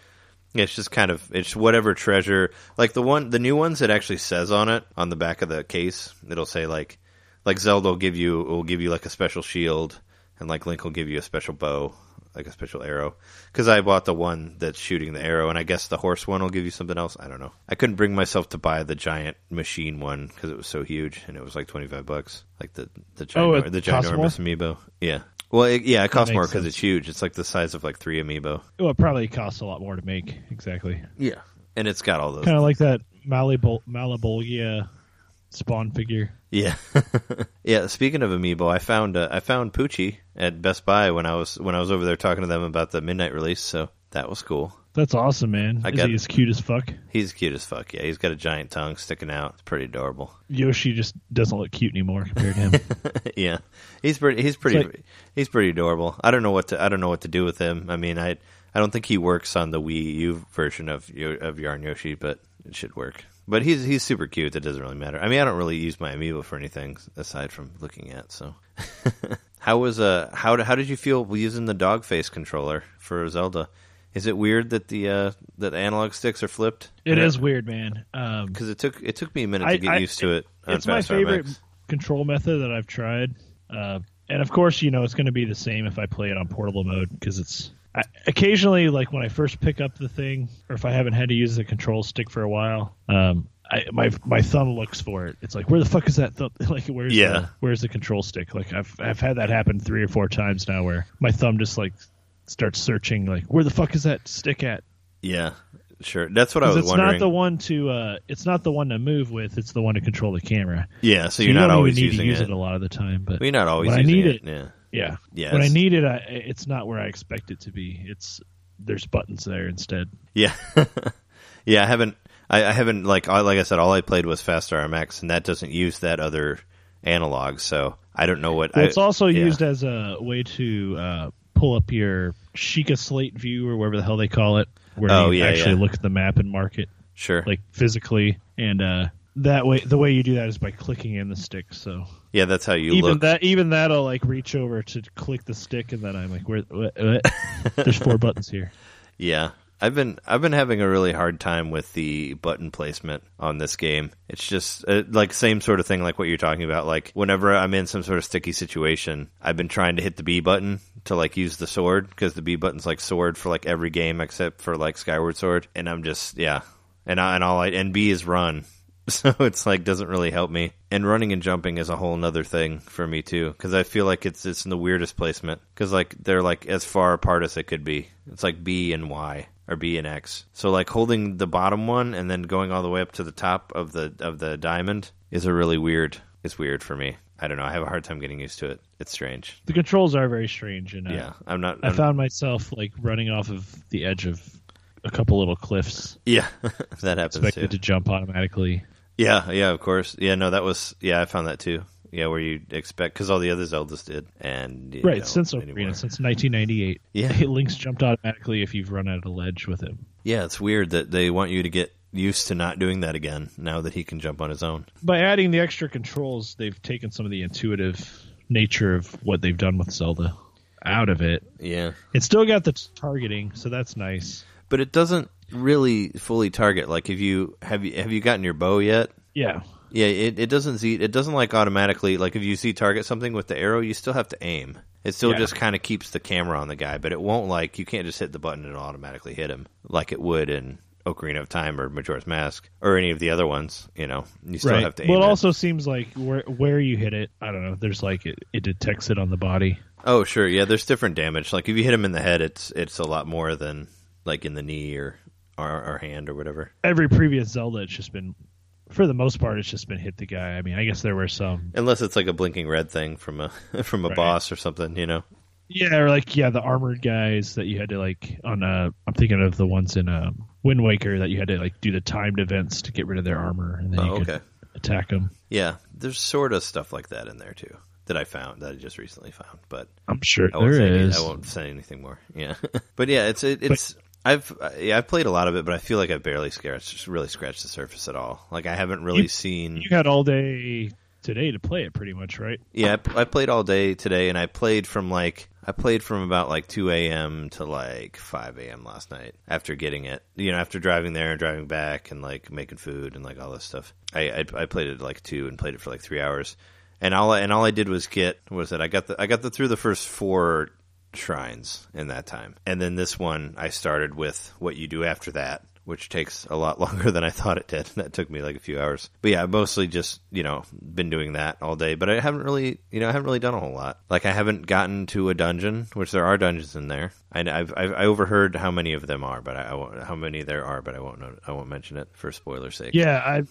it's just kind of it's whatever treasure like the one the new ones it actually says on it on the back of the case it'll say like like Zelda will give you will give you like a special shield and like Link will give you a special bow like a special arrow. Because I bought the one that's shooting the arrow and I guess the horse one will give you something else. I don't know. I couldn't bring myself to buy the giant machine one because it was so huge and it was like twenty five bucks. Like the the Oh, giant, it the ginormous amiibo. Yeah. Well it, yeah it costs more because it's huge. It's like the size of like three amiibo. Well, it probably costs a lot more to make. Exactly. yeah. And it's got all those Kind of like that Malibol- Malebolgia spawn figure. Yeah, yeah. Speaking of amiibo, I found uh, I found Poochy at Best Buy when I was when I was over there talking to them about the midnight release. So that was cool. That's awesome, man. I Is got- he as cute as fuck? He's cute as fuck. Yeah, he's got a giant tongue sticking out. It's pretty adorable. Yoshi just doesn't look cute anymore compared to him. yeah, he's pretty. He's pretty. like- he's pretty adorable. I don't know what to. I don't know what to do with him. I mean, I I don't think he works on the Wii U version of of Yarn Yoshi, but it should work. But he's he's super cute. That doesn't really matter. I mean, I don't really use my amiibo for anything aside from looking at. So, how was uh how how did you feel using the dog face controller for Zelda? Is it weird that the uh, that the analog sticks are flipped? It is weird, man. Um, because it took it took me a minute to get I- used to it. It's my favorite control method that I've tried. Uh, and of course, you know it's going to be the same if I play it on portable mode because it's I, occasionally like when I first pick up the thing, or if I haven't had to use the control stick for a while. Um, I, my my thumb looks for it. It's like where the fuck is that? Thumb? Like where's Yeah. the, where's the control stick? Like I've I've had that happen three or four times now where my thumb just like starts searching like where the fuck is that stick at? Yeah, sure. That's what I was it's wondering. not the one to uh, it's not the one to move with. It's the one to control the camera. yeah, so So you're you not don't always using to use it. it. a lot of the time, but Well, you're not always when I need it. it- Yeah. Yeah, Yeah, when I need it, I, it's not where I expect it to be. It's there's buttons there instead. Yeah. yeah, I haven't I, I haven't like I- like I said all I played was Fast RMX and that doesn't use that other analog, so I don't know what Well, I, it's also yeah. used as a way to uh, pull up your Sheikah Slate view or whatever the hell they call it, where Oh, you yeah, actually yeah. look at the map and mark it Sure. like physically, and uh, that way the way you do that is by clicking in the stick. So yeah, that's how you even look. that even that I'll like reach over to click the stick, and then I'm like, where? What, what? There's four buttons here. Yeah. I've been I've been having a really hard time with the button placement on this game. It's just uh, like same sort of thing like what you're talking about. Like whenever I'm in some sort of sticky situation, I've been trying to hit the B button to like use the sword because the B button's like sword for like every game except for like Skyward Sword, and I'm just yeah, and I, and all I and B is run. So it's like doesn't really help me. And running and jumping is a whole nother thing for me too, because I feel like it's it's in the weirdest placement. Because like they're like as far apart as it could be. It's like B and Y or B and X. So like holding the bottom one and then going all the way up to the top of the of the diamond is a really weird. It's weird for me. I don't know. I have a hard time getting used to it. It's strange. The controls are very strange, and uh, Yeah, I'm not. I I'm- found myself like running off of the edge of a couple little cliffs, yeah, that happens expected too. to jump automatically. Yeah, yeah, of course. Yeah, no, that was yeah. I found that too. Yeah, where you expect because all the other Zeldas did, and you Right, since. Ocarina, since 1998. Yeah. Link's jumped automatically if you've run out of ledge with him. Yeah, it's weird that they want you to get used to not doing that again now that he can jump on his own. By adding the extra controls, they've taken some of the intuitive nature of what they've done with Zelda out of it. Yeah, It's still got the targeting, so that's nice. but it doesn't really fully target. Like, if you have you have you gotten your bow yet? Yeah. Yeah, it, it doesn't see it doesn't like automatically like if you see target something with the arrow, you still have to aim. It still Yeah. just kind of keeps the camera on the guy, but it won't like you can't just hit the button and automatically hit him like it would in Ocarina of Time or Majora's Mask or any of the other ones. You know, you still right. have to aim. well, it it. also seems like where where you hit it, I don't know. There's like it, it detects it on the body. Oh, sure. Yeah, there's different damage. Like if you hit him in the head, it's it's a lot more than like in the knee or or, or hand or whatever. Every previous Zelda, it's just been, for the most part, it's just been hit the guy. I mean, I guess there were some, Unless it's like a blinking red thing from a from a Right. boss or something, you know. yeah, or like yeah, the armored guys that you had to like on. Uh, I'm thinking of the ones in um, Wind Waker that you had to like do the timed events to get rid of their armor, and then Oh, you could attack them. Yeah, there's sort of stuff like that in there too that I found that I just recently found, but I'm sure I there say, any- I won't say anything more. Yeah, but yeah, it's it, it's I've uh, yeah I've played a lot of it, but I feel like I barely scratched really scratched the surface at all. Like I haven't really You- seen. You had all day today to play it, pretty much, right? Yeah, I played all day today, and I played from like I played from about like two a.m. to like five a.m. last night after getting it. You know, after driving there and driving back and like making food and like all this stuff. I I, I played it like two and played it for like three hours, and all I, and all I did was get what was it? I got the I got the through the first four shrines in that time, and then this one I started with what you do after that. Which takes a lot longer than I thought it did. That took me like a few hours. But yeah, I mostly just, you know, been doing that all day. But I haven't really, you know, I haven't really done a whole lot. Like I haven't gotten to a dungeon, which there are dungeons in there. I, I've, I've I overheard how many of them are, but I, I won't, how many there are, but I won't know, I won't mention it for spoiler sake. Yeah, I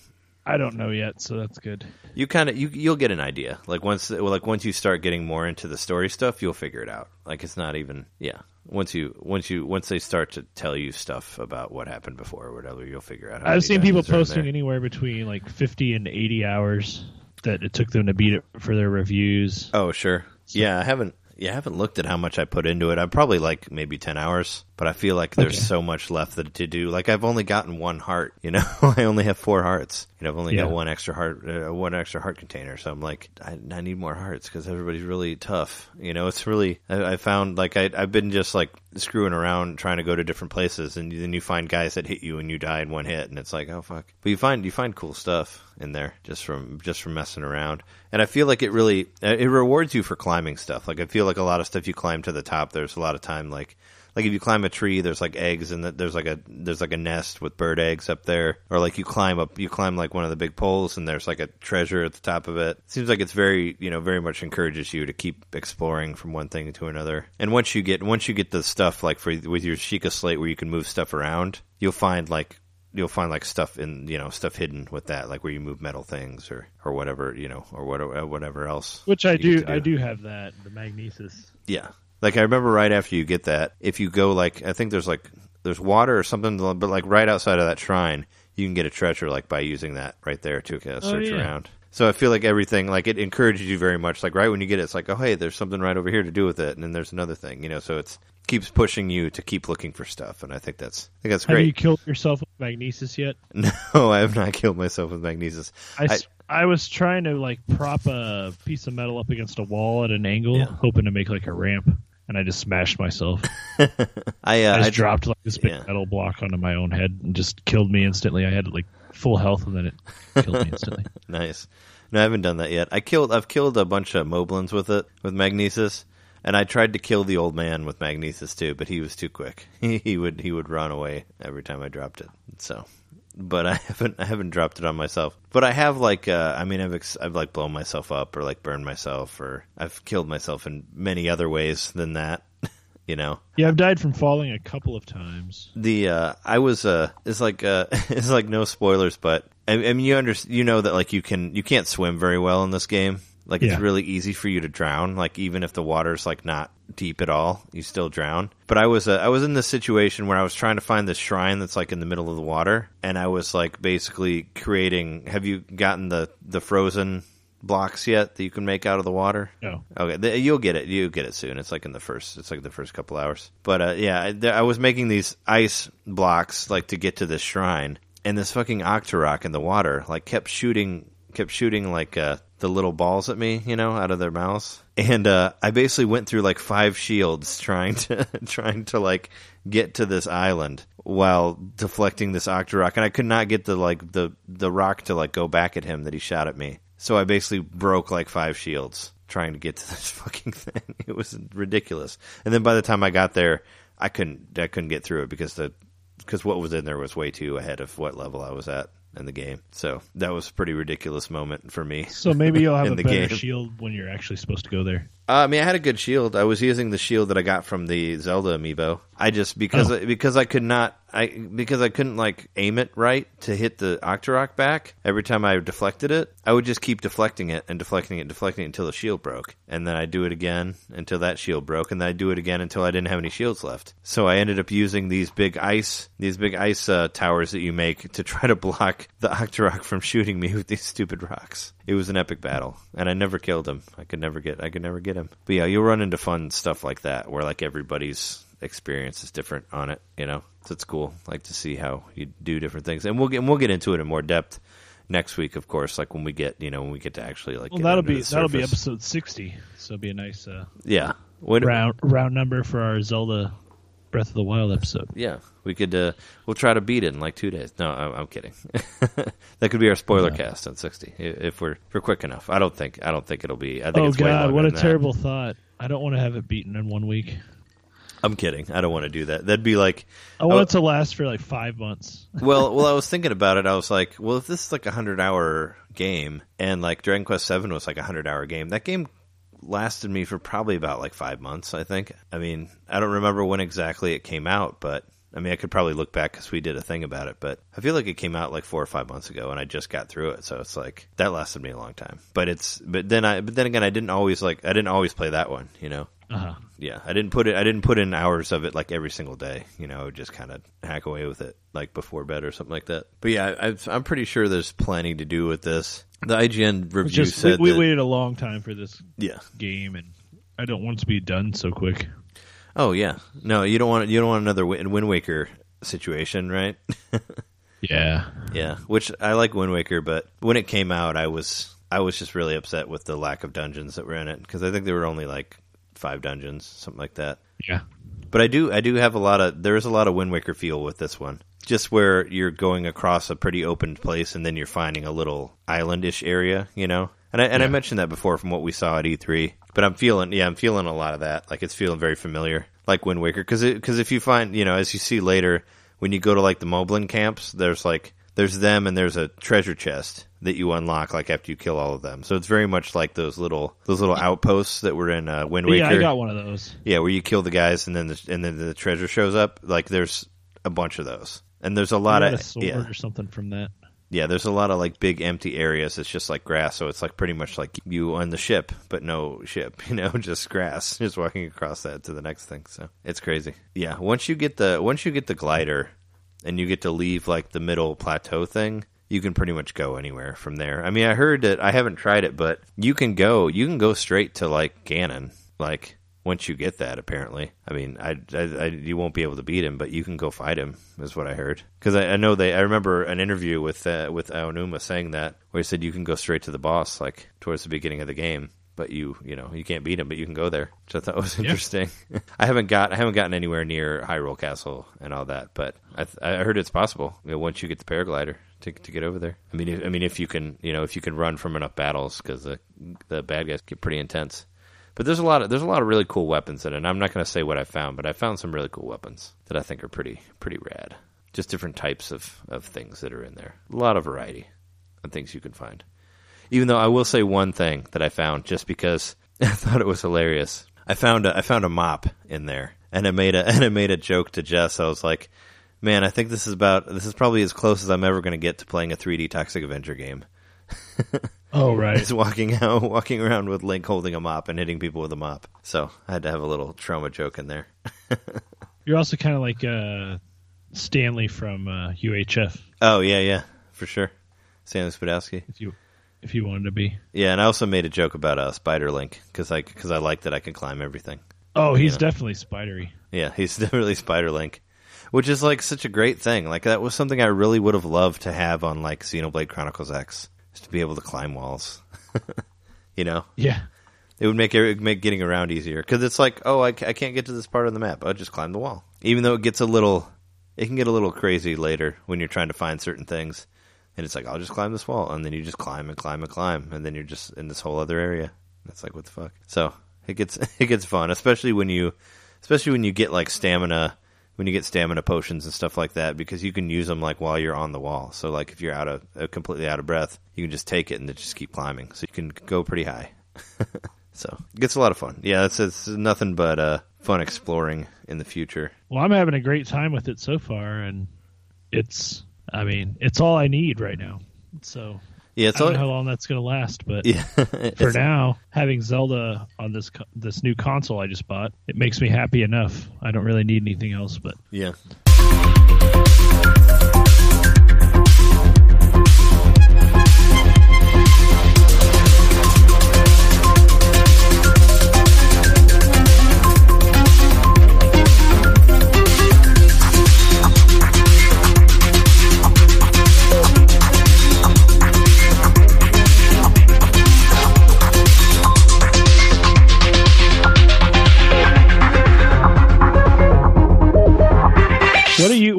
I don't know yet, so that's good. You kind of you you'll get an idea. Like once like once you start getting more into the story stuff, you'll figure it out. Like it's not even yeah. Once you once you once they start to tell you stuff about what happened before or whatever, you'll figure out. How I've seen people dungeons are in posting anywhere between like 50 and 80 hours that it took them to beat it for their reviews. Oh sure, yeah. I haven't yeah I haven't looked at how much I put into it. I'm probably like maybe ten hours, but I feel like there's Okay. so much left that, to do. Like I've only gotten one heart. You know, I only have four hearts. You know, I've only Yeah. got one extra heart, uh, one extra heart container. So I'm like, I, I need more hearts because everybody's really tough. You know, it's really I, I found like I I've been just like screwing around trying to go to different places, and then you find guys that hit you and you die in one hit, and it's like, oh fuck. But you find you find cool stuff in there just from just from messing around, and I feel like it really uh, it rewards you for climbing stuff. Like I feel like a lot of stuff you climb to the top, there's a lot of time like like if you climb a tree, there's like eggs and there's like a there's like a nest with bird eggs up there, or like you climb up you climb like one of the big poles and there's like a treasure at the top of it. Seems like it's very you know very much encourages you to keep exploring from one thing to another. And once you get once you get the stuff like for with your Sheikah slate where you can move stuff around, you'll find like you'll find like stuff in you know stuff hidden with that like where you move metal things or or whatever you know or whatever whatever else Which I get do, I do have that the magnesis. yeah. Like I remember right after you get that, if you go like I think there's like there's water or something, but like right outside of that shrine, you can get a treasure like by using that right there to uh, search yeah. around. So I feel like everything like it encourages you very much. Like right when you get it, it's like oh hey, there's something right over here to do with it, and then there's another thing, you know. So it's keeps pushing you to keep looking for stuff, and I think that's I think that's great. Have you killed yourself with magnesis yet? No, I have not killed myself with magnesis. I was trying to like prop a piece of metal up against a wall at an angle, Yeah. hoping to make like a ramp, and I just smashed myself. I uh, I I dropped like this big yeah. metal block onto my own head and just killed me instantly. I had like full health, and then it killed me instantly. Nice. No, I haven't done that yet. I killed. I've killed a bunch of moblins with it with magnesis, and I tried to kill the old man with magnesis too, but he was too quick. He, he would he would run away every time I dropped it. So, but I haven't I haven't dropped it on myself. But I have like uh, I mean I've ex- I've like blown myself up or like burned myself or I've killed myself in many other ways than that. you know. Yeah, I've died from falling a couple of times. the uh I was uh it's like uh it's like no spoilers, but I, I mean you under you know that like you can you can't swim very well in this game. Like it's really easy for you to drown. Like even if the water's like not deep at all, you still drown. But I was uh, I was in this situation where I was trying to find this shrine that's like in the middle of the water, and I was like basically creating. Have you gotten the the frozen blocks yet that you can make out of the water? No. Okay, th- you'll get it. You'll get it soon. It's like in the first. It's like the first couple hours. But uh, yeah, I, th- I was making these ice blocks like to get to this shrine, and this fucking Octorok in the water like kept shooting, kept shooting like uh, the little balls at me, you know, out of their mouths. And uh, I basically went through like five shields trying to trying to like get to this island while deflecting this Octorok, and I could not get the like the the rock to like go back at him that he shot at me. So I basically broke like five shields trying to get to this fucking thing. It was ridiculous. And then by the time I got there, I couldn't I couldn't get through it because the because what was in there was way too ahead of what level I was at in the game. So that was a pretty ridiculous moment for me. So maybe you'll have In a the better game. shield when you're actually supposed to go there. Uh, I mean, I had a good shield. I was using the shield that I got from the Zelda amiibo. I just because Oh. because I could not I because I couldn't like aim it right to hit the Octorok back every time I deflected it. I would just keep deflecting it and deflecting it, and deflecting it until the shield broke, and then I'd do it again until that shield broke, and then I'd do it again until I didn't have any shields left. So I ended up using these big ice, these big ice uh, towers that you make to try to block the Octorok from shooting me with these stupid rocks. It was an epic battle, and I never killed him. I could never get, I could never get him. But yeah, you'll run into fun stuff like that where like everybody's experience is different on it. You know, so it's cool. Like to see how you do different things, and we'll get and we'll get into it in more depth next week, of course. Like when we get you know when we get to actually like Well, get that'll be that'll be episode sixty. So it'll be a nice uh, yeah. When, round round number for our Zelda Breath of the Wild episode. Yeah, we could. Uh, we'll try to beat it in like two days. No, I'm, I'm kidding. that could be our spoiler Yeah. cast on sixty if we're if we're quick enough. I don't think. I don't think it'll be. I think Oh God, what a than that. terrible thought! I don't want to have it beaten in one week. I'm kidding. I don't want to do that. That'd be like. I want Oh. it to last for like five months. Well, well, I was thinking about it. I was like, well, if this is like a hundred hour game, and like Dragon Quest Seven was like a hundred hour game, that game lasted me for probably about like five months. I think. I mean, I don't remember when exactly it came out, but I mean, I could probably look back because we did a thing about it. But I feel like it came out like four or five months ago, and I just got through it. So it's like that lasted me a long time. But it's but then I but then again, I didn't always like I didn't always play that one. You know. Uh huh. Yeah, I didn't put it. I didn't put in hours of it like every single day. You know, I would just kind of hack away with it like before bed or something like that. But yeah, I, I'm pretty sure there's plenty to do with this. The IGN review Just said we that, waited a long time for this yeah. game, and I don't want it to be done so quick. Oh yeah, no, you don't want you don't want another Win- Wind Waker situation, right? Yeah. yeah, which I like Wind Waker, but when it came out, I was I was just really upset with the lack of dungeons that were in it because I think there were only like five dungeons, something like that. Yeah. But I do I do have a lot of there is a lot of Wind Waker feel with this one. Just where you're going across a pretty open place and then you're finding a little islandish area, you know. And I and I mentioned that before from what we saw at E3. But I'm feeling yeah, I'm feeling a lot of that. Like it's feeling very familiar, like Wind Waker cuz cuz if you find, you know, as you see later when you go to like the Moblin camps, there's like there's them and there's a treasure chest that you unlock like after you kill all of them. So it's very much like those little those little outposts that were in uh, Wind Waker. Yeah, I got one of those. Yeah, where you kill the guys and then the, and then the treasure shows up. Like there's a bunch of those, and there's a lot of a sword yeah, or something from that. yeah. There's a lot of like big empty areas. It's just like grass, so it's like pretty much like you on the ship, but no ship. You know, just grass, just walking across that to the next thing. So it's crazy. Yeah, once you get the once you get the glider, and you get to leave like the middle plateau thing. You can pretty much go anywhere from there. I mean, I heard that I haven't tried it, but you can go. You can go straight to like Ganon. Like once you get that, apparently. I mean, I, I, I you won't be able to beat him, but you can go fight him. Is what I heard. Because I, I know they. I remember an interview with uh, with Aonuma saying that, where he said you can go straight to the boss, like towards the beginning of the game. But you, you know, you can't beat him, but you can go there, which I thought was interesting. I haven't got, I haven't gotten anywhere near Hyrule Castle and all that, but I, th- I heard it's possible. You know, once you get the paraglider to to get over there. I mean, if, I mean, if you can, you know, if you can run from enough battles, because the the bad guys get pretty intense. But there's a lot of there's a lot of really cool weapons in it. And I'm not going to say what I found, but I found some really cool weapons that I think are pretty pretty rad. Just different types of of things that are in there. A lot of variety and things you can find. Even though I will say one thing that I found, just because I thought it was hilarious. I found a I found a mop in there, and I made a and I made a joke to Jess. I was like, "Man, I think this is about this is probably as close as I'm ever going to get to playing a 3D Toxic Avenger game." Oh right. Is walking out, walking around with Link holding a mop and hitting people with a mop. So I had to have a little Troma joke in there. You're also kind of like uh, Stanley from uh, UHF, Oh yeah, yeah, for sure. Stanley Spadowski. if you if you wanted to be. Yeah, and I also made a joke about uh, Spider Link because I because I like that I can climb everything. Oh, he's Yeah. definitely spidery. Yeah, he's definitely Spider Link, which is like such a great thing. Like that was something I really would have loved to have on like Xenoblade Chronicles X, is to be able to climb walls. you know, Yeah. it would make it would make getting around easier because it's like, oh, I, I can't get to this part of the map. I'll just climb the wall. Even though it gets a little, it can get a little crazy later when you're trying to find certain things, and it's like, I'll just climb this wall, and then you just climb and climb and climb, and then you're just in this whole other area. That's like, what the fuck? So it gets it gets fun, especially when you, especially when you get like stamina. When you get stamina potions and stuff like that, because you can use them like while you're on the wall. So like if you're out of uh, completely out of breath, you can just take it and just keep climbing. So you can go pretty high. So it gets a lot of fun. Yeah, it's it's nothing but uh, fun exploring in the future. Well, I'm having a great time with it so far, and it's. I mean, it's all I need right now. So Yeah, I it's don't all, know how long that's going to last, but yeah. for now, having Zelda on this co- this new console I just bought, it makes me happy enough. I don't really need anything else, but yeah.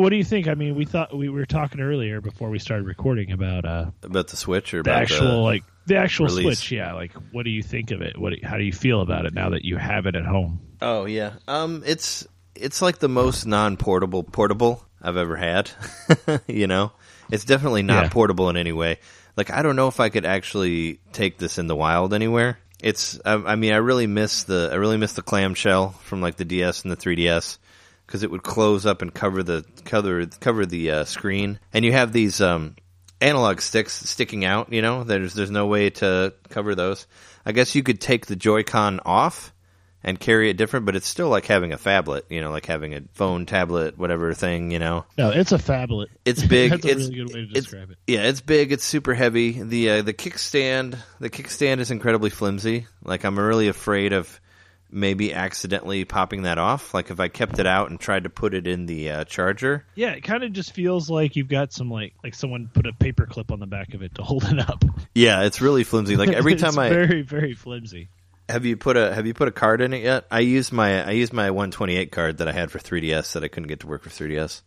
What do you what do you think? I mean, we thought we were talking earlier before we started recording about uh, About the Switch or the about actual like the actual release. Switch. Yeah, like what do you think of it? What do, how do you feel about it now that you have it at home? Oh yeah. Um it's it's like the most non-portable portable I've ever had. you know? It's definitely not Yeah. portable in any way. Like I don't know if I could actually take this in the wild anywhere. It's I, I mean I really miss the I really miss the clamshell from like the DS and the 3DS because it would close up and cover the cover cover the uh, screen and you have these um analog sticks sticking out, you know? There's there's no way to cover those. I guess you could take the Joy-Con off and carry it different, but it's still like having a phablet, you know, like having a phone, tablet, whatever thing, you know. No, it's a phablet. It's big. That's a it's, really good way to describe it. Yeah, it's big. It's super heavy. The uh, the kickstand, the kickstand is incredibly flimsy. Like I'm really afraid of maybe accidentally popping that off. Like if I kept it out and tried to put it in the uh, charger. Yeah, it kind of just feels like you've got some like like someone put a paper clip on the back of it to hold it up. Yeah, it's really flimsy. Like every It's time I very very flimsy. have you put a have you put a card in it yet? I used my I used my 128 card that I had for 3DS that I couldn't get to work for 3DS.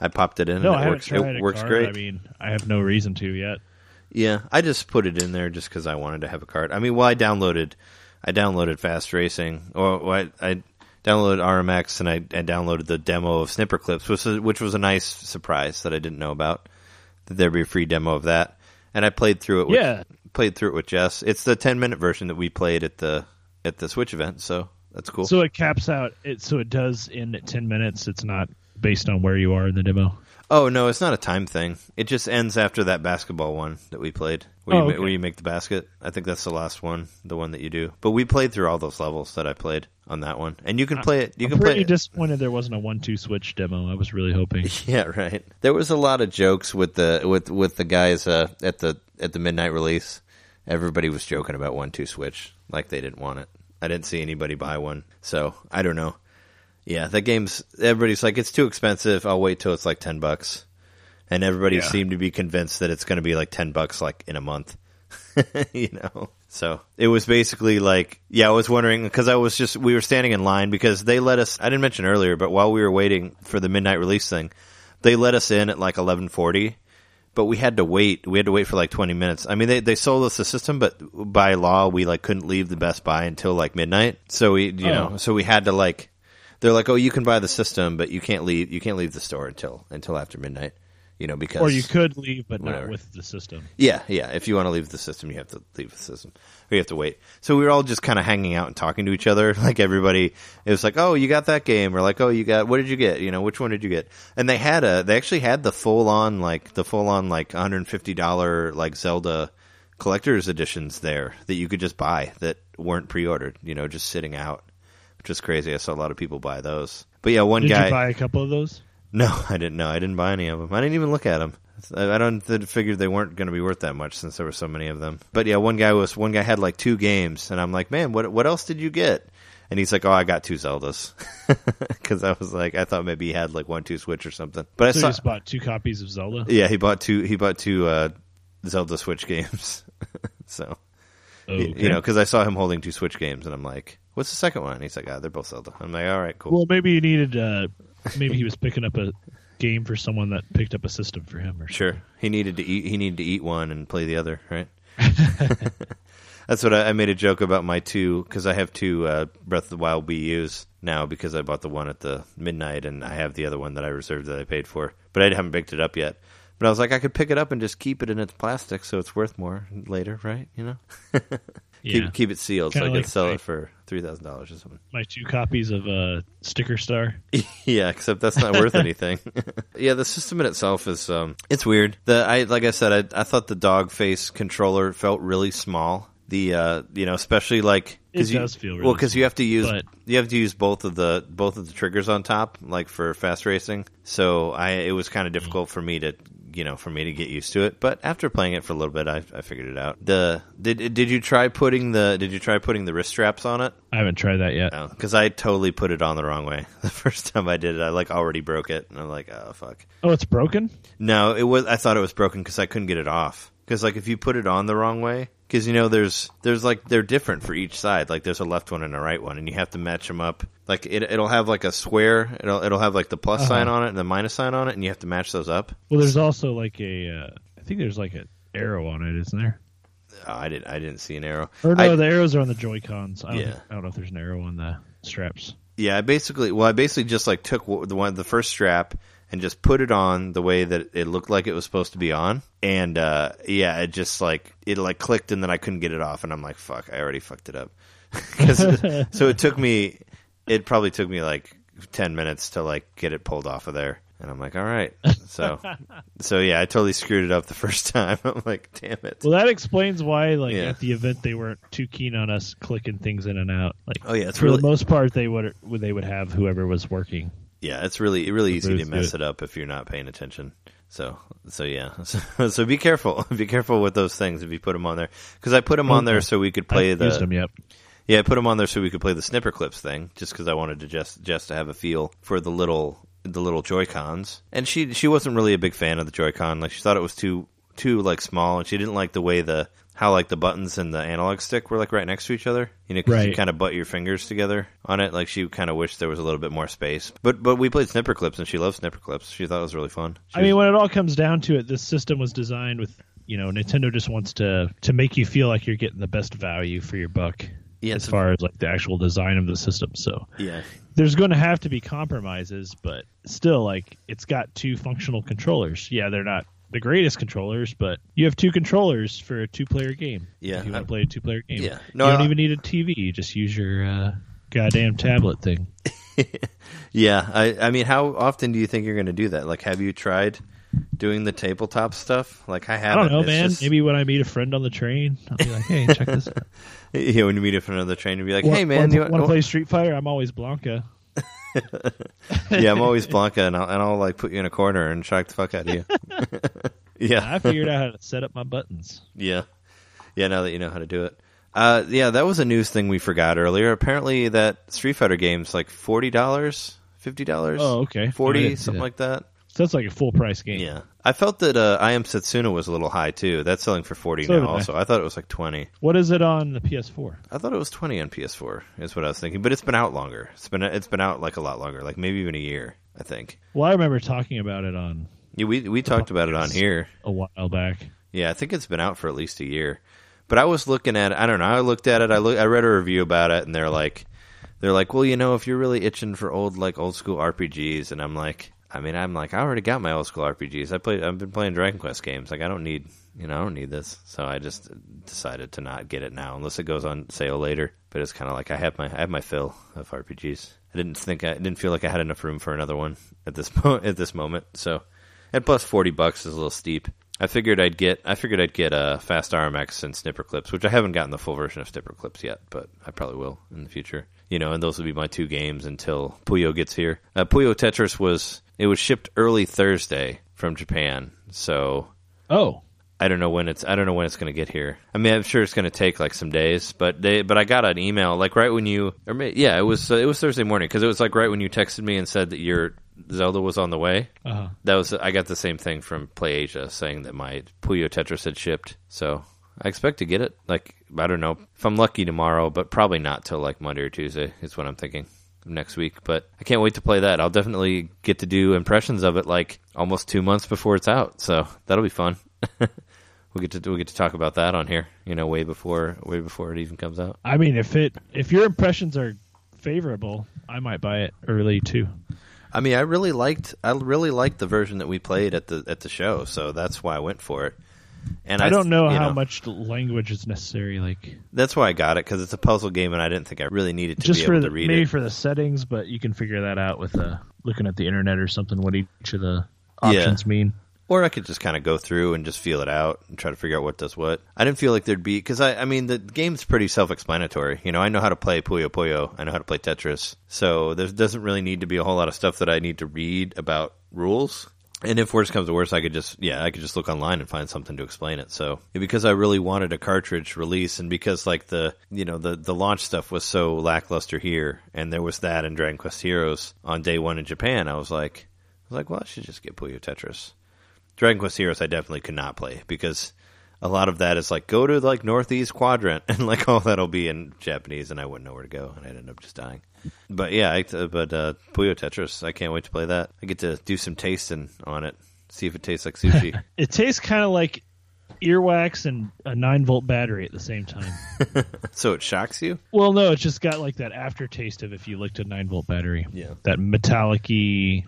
I popped it in No, and it works. It works card. great. I mean, I have no reason to yet. Yeah, I just put it in there just because I wanted to have a card. I mean, well, I downloaded, I downloaded Fast Racing, or I, I downloaded RMX, and I, I downloaded the demo of Snipper Clips, which was, which was a nice surprise that I didn't know about. That there'd be a free demo of that, and I played through it. With, Yeah. played through it with Jess. It's the ten minute version that we played at the at the Switch event, so that's cool. So it caps out. It so it does end at ten minutes. It's not based on where you are in the demo. Oh no, it's not a time thing. It just ends after that basketball one that we played, where, Oh, you, okay. where you make the basket. I think that's the last one, the one that you do. But we played through all those levels that I played on that one, and you can play it. You I'm can play pretty it. disappointed there wasn't a one-two switch demo. I was really hoping. yeah, right. There was a lot of jokes with the with with the guys uh, at the at the midnight release. Everybody was joking about one two switch, like they didn't want it. I didn't see anybody buy one, so I don't know. Yeah, that game's everybody's like it's too expensive. I'll wait till it's like ten bucks, and everybody Yeah. seemed to be convinced that it's going to be like ten bucks like in a month. you know, so it was basically like, yeah, I was wondering because I was just we were standing in line because they let us. I didn't mention earlier, but while we were waiting for the midnight release thing, they let us in at like eleven forty. But we had to wait. We had to wait for like twenty minutes. I mean, they they sold us the system, but by law, we like couldn't leave the Best Buy until like midnight. So we, you Oh. know, so we had to like, they're like, oh, you can buy the system, but you can't leave. You can't leave the store until until after midnight. You know, because Or you could leave, but Whatever. not with the system. yeah, yeah. If you want to leave the system, you have to leave the system, or you have to wait. So we were all just kind of hanging out and talking to each other. Like everybody, it was like, "Oh, you got that game," or like, "Oh, you got what did you get?" You know, which one did you get? And they had a, they actually had the full on like the full on like 150 dollar like Zelda collector's editions there that you could just buy that weren't pre ordered. You know, just sitting out, which is crazy. I saw a lot of people buy those. But yeah, one Did guy. you buy a couple of those? No, I didn't know. I didn't buy any of them. I didn't even look at them. I I don't I figured they weren't going to be worth that much since there were so many of them. But yeah, one guy was one guy had like two games, and I'm like, man, what what else did you get? And he's like, oh, I got two Zeldas, because I was like, I thought maybe he had like one two Switch or something. But I So you saw, just bought two copies of Zelda. yeah, he bought two he bought two uh, Zelda Switch games. so Okay. you know, because I saw him holding two Switch games, and I'm like, what's the second one? He's like, ah, they're both Zelda. I'm like, all right, cool. Well, maybe you needed. Uh, maybe he was picking up a game for someone that picked up a system for him, or something. Sure. He needed to eat. He needed to eat one and play the other, right? That's what I, I made a joke about my two because I have two uh, Breath of the Wild Wii U's now because I bought the one at the midnight and I have the other one that I reserved that I paid for, but I haven't picked it up yet. But I was like, I could pick it up and just keep it in its plastic, so it's worth more later, right? You know. Yeah. keep keep it sealed so Kinda I could like sell my- it for three thousand dollars or something. My two copies of uh, Sticker Star. yeah, except that's not worth anything. yeah, the system in itself is um, it's weird. The I like I said, I, I thought the dog face controller felt really small. The uh, you know, especially like It you, does feel really well because you have to use but- you have to use both of the both of the triggers on top, like for fast racing. So I it was kind of difficult for me to you know for me to get used to it. But after playing it for a little bit, I, I figured it out. The did did you try putting the did you try putting the wrist straps on it? I haven't tried that yet. Oh, because I totally put it on the wrong way the first time I did it. I like already broke it, and I'm like, oh fuck. Oh, it's broken. No, it was. I thought it was broken because I couldn't get it off. Because like if you put it on the wrong way, because you know there's there's like they're different for each side. Like there's a left one and a right one, and you have to match them up. Like it, it'll have like a square. It'll it'll have like the plus Uh-huh. sign on it and the minus sign on it, and you have to match those up. Well, there's also like a. Uh, I think there's like an arrow on it, isn't there? Oh, I didn't I didn't see an arrow. Or no, I- the arrows are on the Joy Cons. I don't, Yeah. think- I don't know if there's an arrow on the straps. Yeah, I basically, well, I basically just like took the one, the first strap, and just put it on the way that it looked like it was supposed to be on, and uh, yeah, it just like it like clicked, and then I couldn't get it off, and I'm like, fuck, I already fucked it up. it- so it took me, it probably took me like ten minutes to like get it pulled off of there, and I'm like, all right, so, so yeah, I totally screwed it up the first time. I'm like, damn it. Well, that explains why, like Yeah. at the event, they weren't too keen on us clicking things in and out. Like, Oh, yeah, it's for really- the most part, they would- they would have whoever was working. Yeah, it's really really easy to mess yeah. it up if you're not paying attention. So so yeah, so, so be careful. be careful with those things if you put them on there. Because I put them on there so we could play I've the used them yet. yeah, I put them on there so we could play the snipper clips thing. Just because I wanted to just just to have a feel for the little the little Joy Cons. And she she wasn't really a big fan of the Joy Con. Like she thought it was too too like small, and she didn't like the way the how like the buttons and the analog stick were like right next to each other. You know, 'cause you Right. kind of butt your fingers together on it. Like she kind of wished there was a little bit more space. But but we played snipper clips, and she loves snipper clips. She thought it was really fun. She I mean, was- when it all comes down to it, this system was designed with you know Nintendo just wants to to make you feel like you're getting the best value for your buck Yeah, as far as like the actual design of the system. So yeah, there's going to have to be compromises, but still, like it's got two functional controllers. Yeah, they're not the greatest controllers, but you have two controllers for a two-player game. Yeah, if you want to play a two-player game. Yeah. No, you don't I- even need a TV. You just use your uh, goddamn tablet thing. yeah. I I mean, how often do you think you're going to do that? Like, have you tried? Doing the tabletop stuff, like I haven't. I don't know, It's man. just- Maybe when I meet a friend on the train, I'll be like, "Hey, check this out." Yeah, when you meet up for another train, you'd be like, "Hey, man, you want to play Street Fighter? I'm always Blanka. yeah, I'm always Blanka, and I'll, and I'll like put you in a corner and shock the fuck out of you." yeah, I figured out how to set up my buttons. yeah, yeah. Now that you know how to do it, uh, yeah, that was a news thing we forgot earlier. Apparently, that Street Fighter game's like forty dollars, fifty dollars, Oh, okay. Forty, something that. like that. So that's like a full price game. Yeah, I felt that uh, I Am Setsuna was a little high too. That's selling for forty So now. did I. Also, I thought it was like twenty. What is it on the PS4? I thought it was twenty on PS4. Is what I was thinking, but it's been out longer. It's been it's been out like a lot longer, like maybe even a year. I think. Well, I remember talking about it on Yeah, we we talked about it on here. a while back. Yeah, I think it's been out for at least a year. But I was looking at it. I don't know. I looked at it. I look. I read a review about it, and they're like, they're like, well, you know, if you're really itching for old like old school RPGs, and I'm like, I mean, I'm like, I already got my old school RPGs. I played. I've been playing Dragon Quest games. Like, I don't need, you know, I don't need this. So I just decided to not get it now, unless it goes on sale later. But it's kind of like I have my I have my fill of RPGs. I didn't think I didn't feel like I had enough room for another one at this mo- at this moment. So, and plus forty bucks is a little steep. I figured I'd get I figured I'd get uh, Fast RMX and Snipper Clips, which I haven't gotten the full version of Snipper Clips yet, but I probably will in the future. You know, and those will be my two games until Puyo gets here. Uh, Puyo Tetris was it was shipped early Thursday from Japan, so Oh, I don't know when it's I don't know when it's going to get here. I mean, I'm sure it's going to take like some days, but they but I got an email like right when you or may, yeah, it was uh, it was Thursday morning because it was like right when you texted me and said that your Zelda was on the way. uh-huh. That was I got the same thing from Play Asia saying that my Puyo Tetris had shipped. So I expect to get it. Like I don't know if I'm lucky tomorrow, but probably not till like Monday or Tuesday is what I'm thinking next week. But I can't wait to play that. I'll definitely get to do impressions of it like almost two months before it's out. So that'll be fun. we'll get to we'll get to talk about that on here. You know, way before way before it even comes out. I mean, if it if your impressions are favorable, I might buy it early too. I mean, I really liked I really liked the version that we played at the at the show, so that's why I went for it. And I don't know how much language is necessary. Like That's why I got it because it's a puzzle game, and I didn't think I really needed to just be for able the, to read maybe it. for the settings, but you can figure that out with uh, looking at the internet or something. What each of the Yeah. options mean. Or I could just kind of go through and just feel it out and try to figure out what does what. I didn't feel like there'd be because I, I mean, the game's pretty self-explanatory. You know, I know how to play Puyo Puyo. I know how to play Tetris. So there doesn't really need to be a whole lot of stuff that I need to read about rules. And if worse comes to worse, I could just yeah, I could just look online and find something to explain it. So because I really wanted a cartridge release, and because like the you know the the launch stuff was so lackluster here, and there was that in Dragon Quest Heroes on day one in Japan, I was like, I was like, well, I should just get Puyo Tetris. Dragon Quest Heroes I definitely could not play because a lot of that is like go to like northeast quadrant and like all that'll be in Japanese and I wouldn't know where to go and I'd end up just dying. But yeah, I, but uh, Puyo Tetris, I can't wait to play that. I get to do some tasting on it, see if it tastes like sushi. It tastes kind of like earwax and a nine volt battery at the same time. so it shocks you? well, no, it's just got like that aftertaste of if you licked a nine volt battery. Yeah. that metallic-y,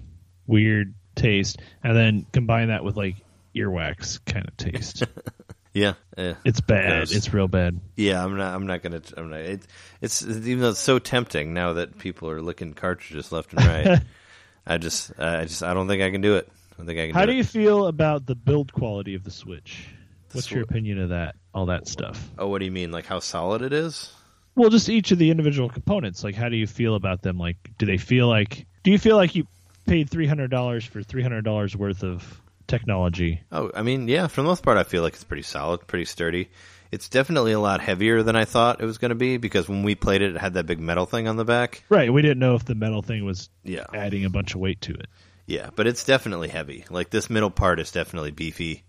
weird taste, and then combine that with like earwax kind of taste. Yeah, eh. it's bad. Gross. It's real bad. yeah. I'm not. I'm not gonna. I'm not. It, it's even though it's so tempting now that people are licking cartridges left and right. I just, I just, I don't think I can do it. I don't think I can. How do do you feel about the build quality of the Switch? What's your opinion of that? All that stuff. Oh, what do you mean? Like how solid it is? Well, just each of the individual components. Like, how do you feel about them? Like, do they feel like? Do you feel like you paid three hundred dollars for three hundred dollars worth of technology? Oh, I mean, yeah, for the most part, I feel like it's pretty solid, pretty sturdy. It's definitely a lot heavier than I thought it was going to be because when we played it, it had that big metal thing on the back. Right. We didn't know if the metal thing was Yeah. adding a bunch of weight to it. Yeah, but it's definitely heavy. Like this middle part is definitely beefy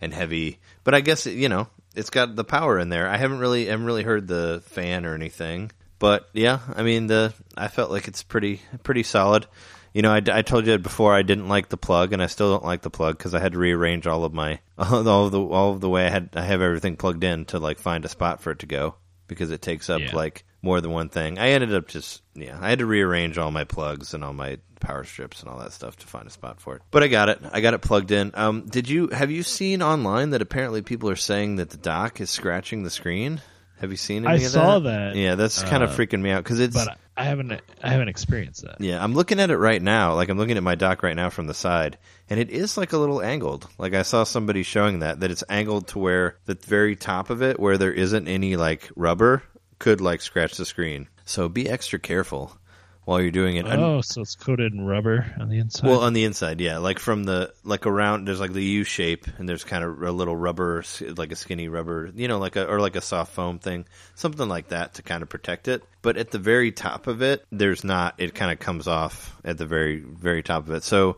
and heavy. But I guess you know it's got the power in there. I haven't really haven't really heard the fan or anything. But yeah, I mean the I felt like it's pretty pretty solid. You know, I, I told you before I didn't like the plug, and I still don't like the plug because I had to rearrange all of my all of the all of the way I had I have everything plugged in to like find a spot for it to go because it takes up Yeah. like more than one thing. I ended up just yeah, I had to rearrange all my plugs and all my power strips and all that stuff to find a spot for it. But I got it. I got it plugged in. Um, did you have you seen online that apparently people are saying that the dock is scratching the screen? Have you seen I any of saw that? that, Yeah, that's kind of uh, freaking me out because it's But I haven't. I haven't experienced that. yeah, I'm looking at it right now. Like I'm looking at my dock right now from the side, and it is like a little angled. Like I saw somebody showing that that it's angled to where the very top of it, where there isn't any like rubber, could like scratch the screen. So be extra careful while you're doing it. Oh, so it's coated in rubber on the inside. well, on the inside, yeah, like from the like around. There's like the U shape, and there's kind of a little rubber, like a skinny rubber, you know, like a or like a soft foam thing, something like that to kind of protect it. But at the very top of it, there's not. It kind of comes off at the very very top of it. So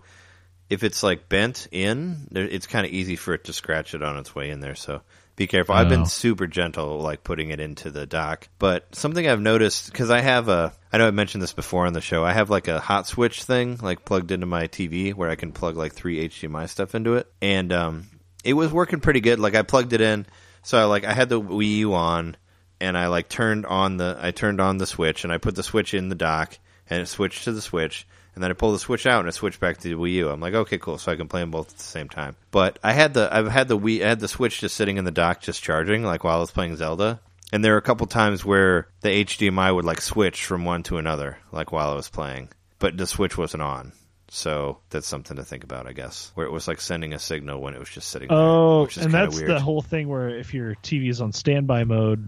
if it's like bent in, it's kind of easy for it to scratch it on its way in there. So be careful. I've Oh. been super gentle, like putting it into the dock. But something I've noticed because I have a, I know I mentioned this before on the show. I have like a hot switch thing, like plugged into my TV, where I can plug like three HDMI stuff into it, and um, it was working pretty good. Like I plugged it in, so I like I had the Wii U on, and I like turned on the, I turned on the switch, and I put the switch in the dock, and it switched to the switch. And then I pull the switch out and I switched back to the Wii U. I'm like, okay, cool. So I can play them both at the same time. But I had the I've had the Wii I had the Switch just sitting in the dock just charging, like while I was playing Zelda. And there were a couple times where the HDMI would like switch from one to another, like while I was playing. But the switch wasn't on. So that's something to think about, I guess. Where it was like sending a signal when it was just sitting there. oh, is and that's weird. the whole thing where if your TV is on standby mode,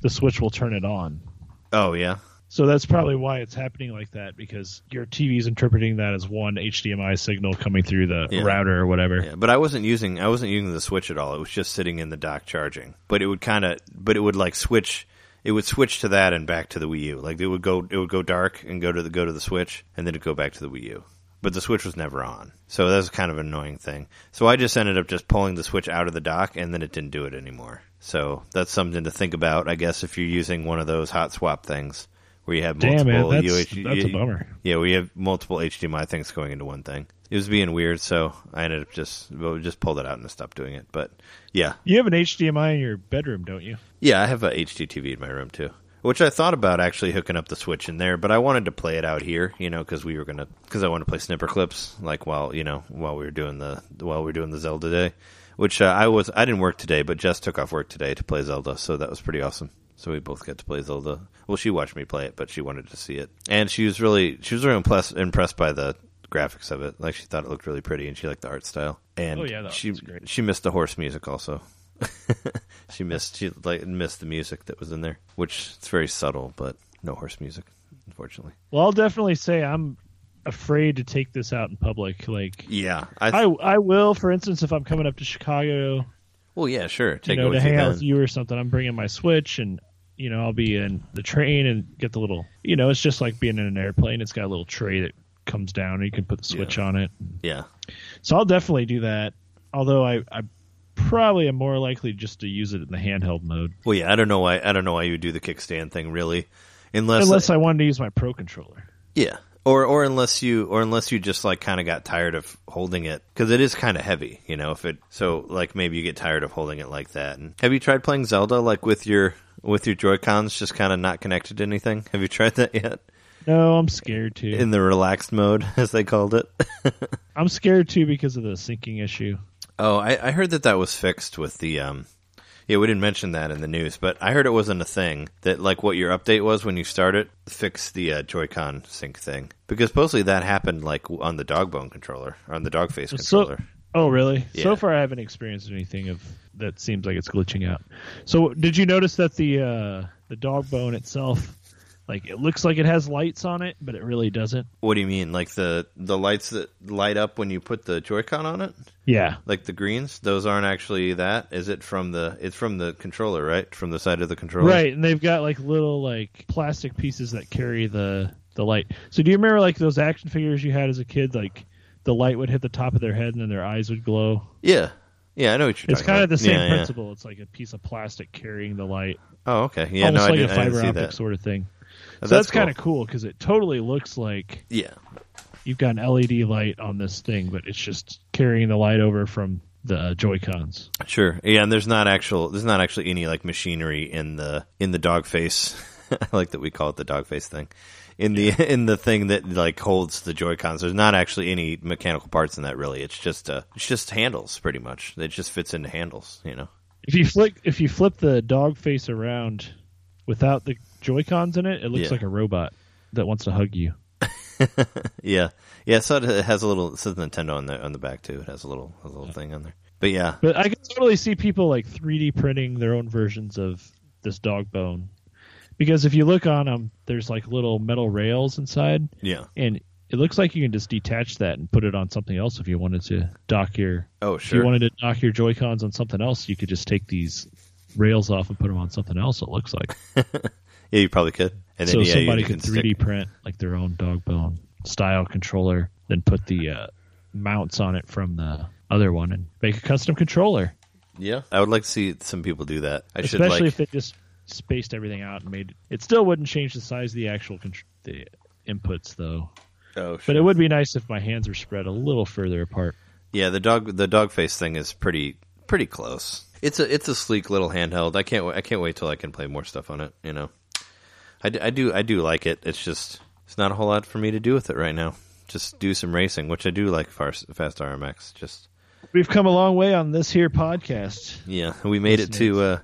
the switch will turn it on. Oh yeah. So that's probably why it's happening like that because your TV is interpreting that as one HDMI signal coming through the Yeah. router or whatever. Yeah, but I wasn't using I wasn't using the switch at all. It was just sitting in the dock charging. But it would kind of but it would like switch it would switch to that and back to the Wii U. Like it would go it would go dark and go to the go to the switch and then it'd go back to the Wii U. But the switch was never on. So that that's kind of an annoying thing. So I just ended up just pulling the switch out of the dock and then it didn't do it anymore. So that's something to think about, I guess, if you're using one of those hot swap things where you have Damn, multiple that's, UH that's a bummer. yeah, we have multiple HDMI things going into one thing. It was being weird, so I ended up just well, just pulled it out and stopped doing it. But yeah, You have an HDMI in your bedroom, don't you? yeah, I have a HD TV in my room too, which I thought about actually hooking up the Switch in there, but I wanted to play it out here, you know, because we were gonna because I wanted to play snipper clips like while you know while we were doing the while we were doing the Zelda day. which uh, I was I didn't work today, but Jess took off work today to play Zelda, so that was pretty awesome. So we both got to play Zelda. Well, she watched me play it, but she wanted to see it, and she was really she was really impressed impressed by the graphics of it. Like she thought it looked really pretty, and she liked the art style. And Oh, yeah, that she great. she missed the horse music also. she missed she like missed the music that was in there, which it's very subtle, but no horse music, unfortunately. Well, I'll definitely say I'm afraid to take this out in public. Like, Yeah, I I will, for instance, if I'm coming up to Chicago, well, yeah, sure. Take you it know, to hang out with you or something, I'm bringing my Switch and. You know, I'll be in the train and get the little. You know, it's just like being in an airplane. It's got a little tray that comes down, and you can put the Switch Yeah. on it. Yeah, So I'll definitely do that. Although I, I probably am more likely just to use it in the handheld mode, well, yeah. I don't know why I don't know why you would do the kickstand thing really, unless unless I wanted to use my Pro controller. Yeah. Or or unless you or unless you just like kind of got tired of holding it because it is kind of heavy, you know. If it so like maybe you get tired of holding it like that. And have you tried playing Zelda like with your with your Joy Cons just kind of not connected to anything? Have you tried that yet? No, I'm scared too. In the relaxed mode, as they called it. I'm scared too because of the syncing issue. oh, I, I heard that that was fixed with the um. Yeah, we didn't mention that in the news, but I heard it wasn't a thing. That like what your update was when you start it, fix the uh, Joy-Con sync thing because supposedly that happened like on the dog bone controller or on the dog face So- controller. Oh, really? Yeah. So far, I haven't experienced anything of that. Seems like it's glitching out. So, did you notice that the uh, the dog bone itself, like it looks like it has lights on it, but it really doesn't? What do you mean? Like the the lights that light up when you put the Joy-Con on it? Yeah. Like the greens? Those aren't actually that. Is it from the? It's from the controller, right? From the side of the controller. Right, and they've got like little like plastic pieces that carry the the light. So do you remember like those action figures you had as a kid? Like the light would hit the top of their head and then their eyes would glow. Yeah. Yeah, I know what you're It's kind about. of the same Yeah, yeah. principle. It's like a piece of plastic carrying the light, Oh, okay. Yeah, almost no, I like didn't, a fiber optic that. sort of thing. Oh, so that's, cool. kind of cool because it totally looks like Yeah. you've got an LED light on this thing, but it's just carrying the light over from the Joy Cons. Sure. Yeah, and there's not actual there's not actually any like machinery in the in the dog face. I like that we call it the dog face thing. In the in the thing that like holds the Joy Cons. There's not actually any mechanical parts in that really. It's just uh it's just handles pretty much. It just fits into handles, you know. If you flick, if you flip the dog face around without the Joy Cons in it, it looks Yeah. like a robot that wants to hug you. Yeah. Yeah, so it has a little it says Nintendo on the on the back too. It has a little a little thing on there. But yeah. But I can totally see people like 3D printing their own versions of this dog bone. Because if you look on them, there's like little metal rails inside, Yeah. and it looks like you can just detach that and put it on something else if you wanted to dock your. Oh, sure. If you wanted to dock your Joy Cons on something else, you could just take these rails off and put them on something else. It looks like yeah, you probably could. And then so yeah, somebody could 3D stick- print like their own dog bone style controller, then put the uh, mounts on it from the other one and make a custom controller. Yeah. I would like to see some people do that. I should especially like if they just spaced everything out and made it still wouldn't change the size of the actual contr- the inputs though Oh, sure. but it would be nice if my hands were spread a little further apart Yeah, the dog the dog face thing is pretty pretty close. It's a it's a sleek little handheld. I can't I can't wait till I can play more stuff on it. You know, I, I do I do like it. It's just it's not a whole lot for me to do with it right now. Just do some racing, which I do like fast, fast RMX. Just we've come a long way on this here podcast yeah, we made it to uh,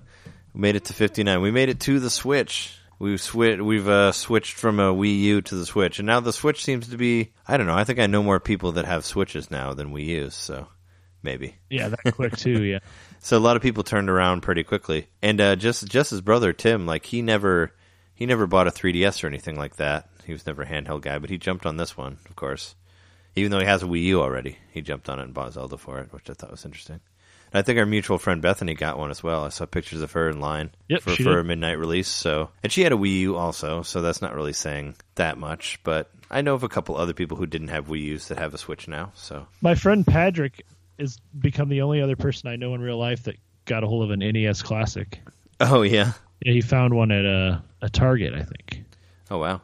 we made it to fifty nine. We made it to the Switch. We've swi- we've uh, switched from a Wii U to the Switch, and now the Switch seems to be. I don't know. I think I know more people that have Switches now than Wii U's. So maybe. yeah that quick too yeah So a lot of people turned around pretty quickly, and uh, just just his brother Tim, like he never he never bought a 3DS or anything like that. He was never a handheld guy, but he jumped on this one, of course. Even though he has a Wii U already, he jumped on it and bought Zelda for it, which I thought was interesting. I think our mutual friend Bethany got one as well. I saw pictures of her in line Yep, for, for a midnight release. So, and she had a Wii U also, so that's not really saying that much. But I know of a couple other people who didn't have Wii U's that have a Switch now. So, my friend Patrick has become the only other person I know in real life that got a hold of an NES Classic oh yeah, yeah, he found one at a, a Target I think oh wow,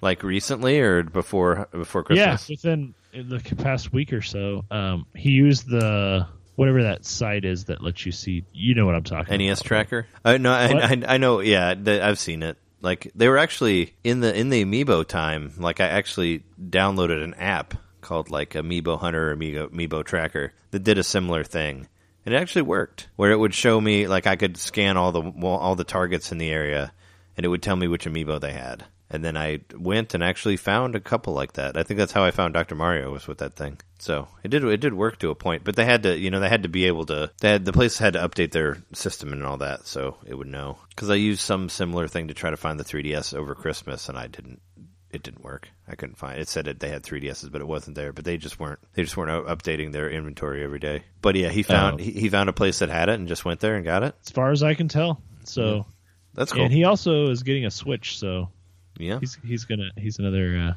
like recently or before before Christmas? yeah within the past week or so um, he used the whatever that site is that lets you see you know what I'm talking NES about tracker. I no, I, I, I know. Yeah, th- I've seen it. Like they were actually in the in the Amiibo time. Like I actually downloaded an app called like Amiibo Hunter or Amiibo, Amiibo Tracker that did a similar thing. and it actually worked. Where it would show me like I could scan all the all the targets in the area, and it would tell me which amiibo they had. And then I went and actually found a couple like that. I think that's how I found Dr. Mario was with that thing. So it did it did work to a point, but they had to you know they had to be able to they had the place had to update their system and all that, so it would know. Because I used some similar thing to try to find the 3ds over Christmas, and I didn't it didn't work. I couldn't find. It said it, they had 3DSs, but it wasn't there. But they just weren't. They just weren't updating their inventory every day. But yeah, he found Oh. he, he found a place that had it and just went there and got it. As far as I can tell. So, That's cool. and he also is getting a Switch. So yeah, he's he's gonna he's another uh,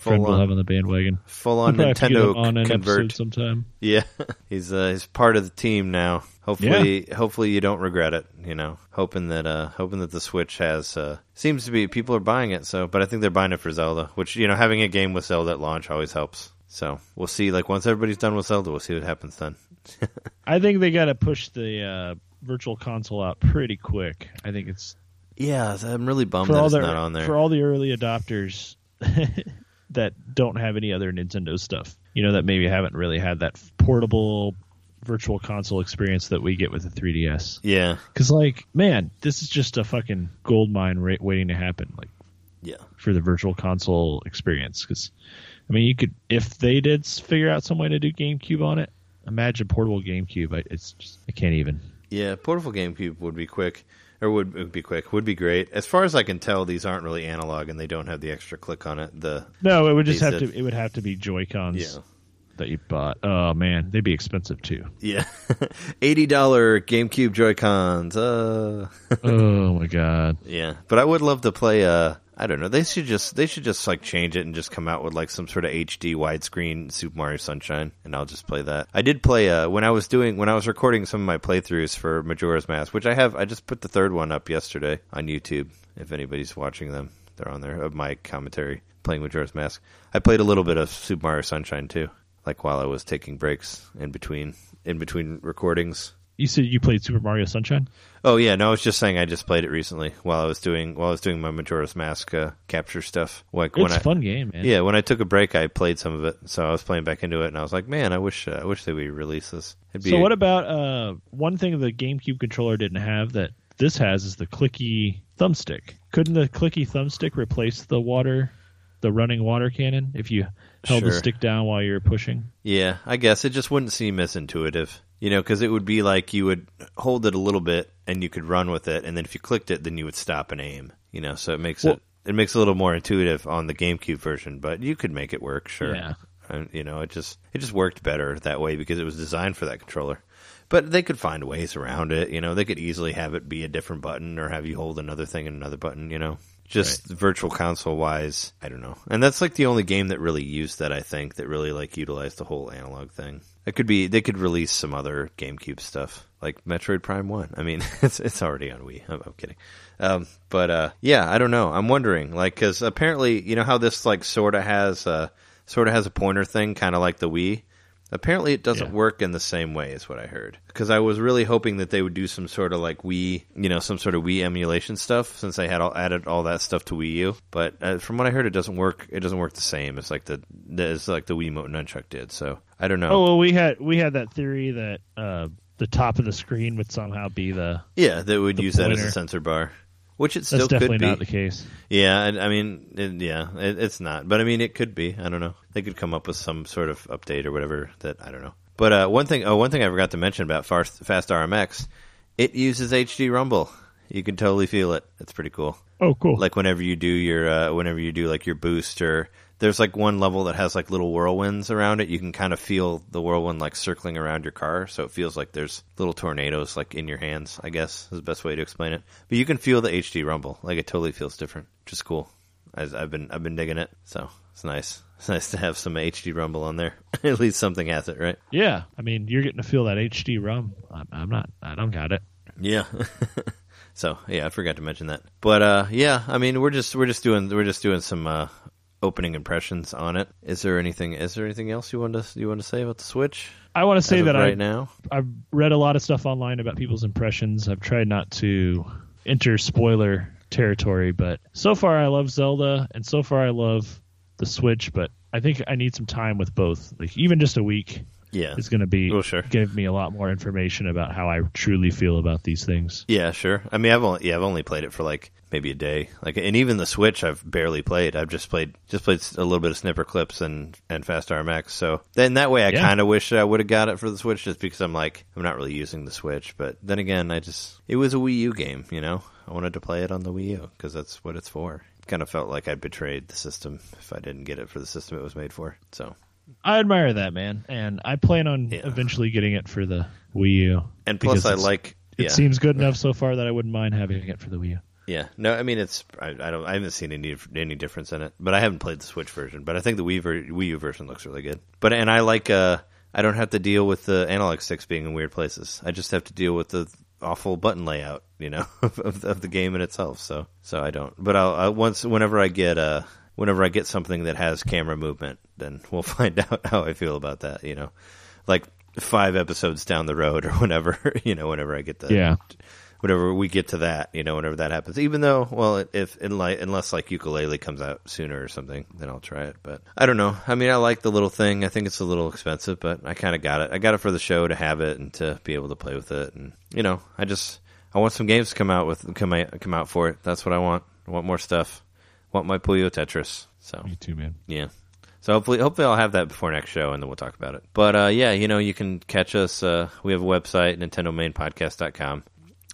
full friend we'll have on on the bandwagon. full on We'll probably have to get Nintendo on an convert. sometime. Yeah, he's uh, he's part of the team now. Hopefully, hopefully you don't regret it. You know, hoping that uh, hoping that the Switch has uh, seems to be people are buying it. So, but I think they're buying it for Zelda, which you know having a game with Zelda at launch always helps. So we'll see. Like once everybody's done with Zelda, we'll see what happens then. I think they got to push the uh, virtual console out pretty quick. I think it's Yeah, I'm really bummed for that it's the not on there. for all the early adopters that don't have any other Nintendo stuff. You know that maybe haven't really had that portable virtual console experience that we get with the 3DS. yeah, Because like, man, this is just a fucking gold mine ra- waiting to happen. Like yeah, for the virtual console experience. Because I mean, you could if they did figure out some way to do GameCube on it. Imagine portable GameCube. I, it's just, I can't even. yeah. Portable GameCube would be quick, or would, would be quick. Would be great. As far as I can tell, these aren't really analog, and they don't have the extra click on it. The No, it would just have to. It would have to be Joy Cons yeah. that you bought. Oh man, they'd be expensive too. Yeah, eighty dollar GameCube Joy Cons. Uh, oh my god. yeah, but I would love to play. Uh, I don't know. They should just they should just like change it and just come out with like some sort of HD widescreen Super Mario Sunshine, and I'll just play that. I did play uh when I was doing when I was recording some of my playthroughs for Majora's Mask, which I have. I just put the third one up yesterday on YouTube. If anybody's watching them, they're on there of my commentary playing Majora's Mask. I played a little bit of Super Mario Sunshine too, like while I was taking breaks in between in between recordings. You said you played Super Mario Sunshine. Oh yeah, no, I was just saying I just played it recently while I was doing while I was doing my Majora's Mask uh, capture stuff. Like when It's fun game, man. yeah, when I took a break, I played some of it, so I was playing back into it, and I was like, man, I wish uh, I wish they would release this. It'd be So what about uh, one thing the GameCube controller didn't have that this has is the clicky thumbstick. Couldn't the clicky thumbstick replace the water, the running water cannon if you held the stick down while you were pushing? yeah, I guess it just wouldn't seem as intuitive, you know, because it would be like you would hold it a little bit and you could run with it, and then if you clicked it, then you would stop and aim, you know. So it makes Well- it it makes it a little more intuitive on the GameCube version, but you could make it work, sure. Yeah. And, you know, it just it just worked better that way because it was designed for that controller. But they could find ways around it. You know, they could easily have it be a different button or have you hold another thing and another button. You know, just virtual console wise, I don't know. And that's like the only game that really used that. I think that really like utilized the whole analog thing. It could be they could release some other GameCube stuff like Metroid Prime One. I mean, it's it's already on Wii. I'm, I'm kidding. Um, but uh, yeah, I don't know. I'm wondering, like, because apparently, you know how this like sort of has a sort of has a pointer thing, kind of like the Wii. Apparently, it doesn't Yeah. work in the same way, is what I heard. Because I was really hoping that they would do some sort of like Wii, you know, some sort of Wii emulation stuff, since they had all, added all that stuff to Wii U. But uh, from what I heard, it doesn't work. It doesn't work the same It's like the as like the Wii Mote Nunchuck did. So I don't know. Oh well, we had we had that theory that uh, the top of the screen would somehow be the. yeah, they would use that as a sensor bar, which it That's still definitely could be. not the case. Yeah, I, I mean, it, yeah, it, it's not, but I mean, it could be. I don't know. They could come up with some sort of update or whatever that I don't know. But uh, one thing, oh, one thing I forgot to mention about Fast, Fast RMX, it uses HD Rumble. You can totally feel it. It's pretty cool. Oh, cool. Like whenever you do your, uh, whenever you do like your boost or there's like one level that has like little whirlwinds around it. You can kind of feel the whirlwind like circling around your car, so it feels like there's little tornadoes like in your hands. I guess is the best way to explain it. But you can feel the HD rumble, like it totally feels different, which is cool. I, I've been I've been digging it, so it's nice. It's nice to have some HD rumble on there. At least something has it, right? yeah, I mean, you're getting to feel that HD rum. I'm, I'm not. I don't got it. Yeah. so yeah, I forgot to mention that. But uh, yeah, I mean, we're just we're just doing we're just doing some uh, opening impressions on it. Is there anything? Is there anything else you want to you want to say about the Switch? I want to say that right I now. I've read a lot of stuff online about people's impressions. I've tried not to enter spoiler territory, but so far I love Zelda, and so far I love the Switch. But I think I need some time with both, like even just a week Yeah. is going to be Well, sure. give me a lot more information about how I truly feel about these things. Yeah, sure. I mean, I've only yeah, I've only played it for like maybe a day. Like, and even the Switch, I've barely played. I've just played just played a little bit of Snipper Clips and and Fast RMX. So then that way, I Yeah. kind of wish I would have got it for the Switch, just because I'm like I'm not really using the Switch. But then again, I just it was a Wii U game, you know. I wanted to play it on the Wii U because that's what it's for. Kind of felt like I betrayed the system if I didn't get it for the system it was made for. So I admire that man, and I plan on Yeah. eventually getting it for the Wii U. and plus, I like It yeah. seems good enough so far that I wouldn't mind having it for the Wii U. Yeah, no, I mean it's I, I don't I haven't seen any any difference in it, but I haven't played the Switch version. But I think the Wii ver- Wii U version looks really good. But and I like uh I don't have to deal with the analog sticks being in weird places. I just have to deal with the awful button layout, you know, of, of the game in itself. So so I don't. But I'll, I'll once whenever I get uh whenever I get something that has camera movement, then we'll find out how I feel about that. You know, like five episodes down the road or whenever you know whenever I get the Yeah. whenever we get to that, you know, whenever that happens. Even though, well, if unless like Yooka-Laylee comes out sooner or something, then I'll try it. But I don't know. I mean, I like the little thing. I think it's a little expensive, but I kind of got it. I got it for the show to have it and to be able to play with it. And you know, I just I want some games to come out with come out, come out for it. That's what I want. I want more stuff. I want my Puyo Tetris. So Me too, man. yeah. So hopefully, hopefully I'll have that before next show, and then we'll talk about it. But uh, yeah, you know, you can catch us. Uh, we have a website, NintendoMainPodcast.com.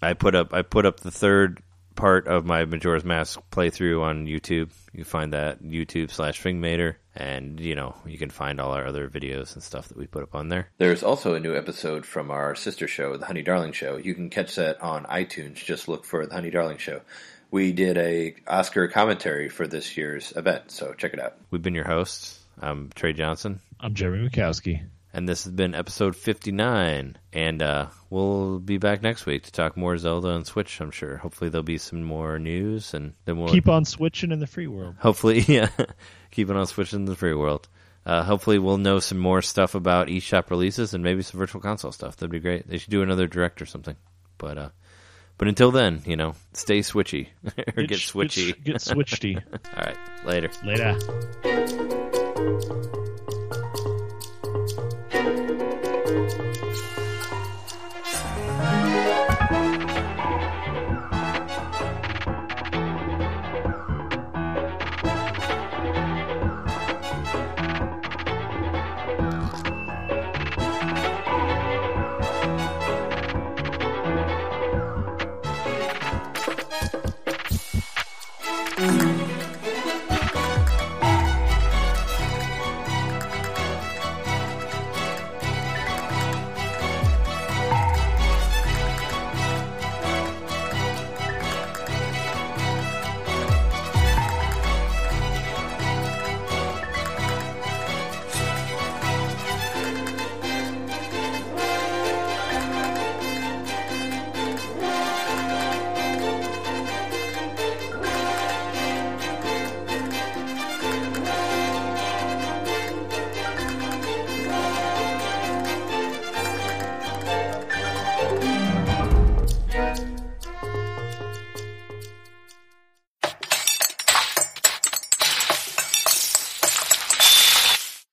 I put up I put up the third part of my Majora's Mask playthrough on YouTube. You can find that YouTube slash Fingmater, and you know you can find all our other videos and stuff that we put up on there. There's also a new episode from our sister show, the Honey Darling Show. You can catch that on iTunes. Just look for the Honey Darling Show. We did a Oscar commentary for this year's event, so check it out. We've been your hosts. I'm Trey Johnson, I'm Jeremy Mikowski. and this has been episode 59. And uh, we'll be back next week to talk more Zelda and Switch. I'm sure. Hopefully there'll be some more news, and then we'll Keep on switching in the free world. hopefully yeah Keeping on switching in the free world uh, hopefully we'll know some more stuff about eShop releases and maybe some virtual console stuff that'd be great they should do another direct or something but uh but until then you know stay switchy or get, sh- switchy Get, get switchy. all right later Later.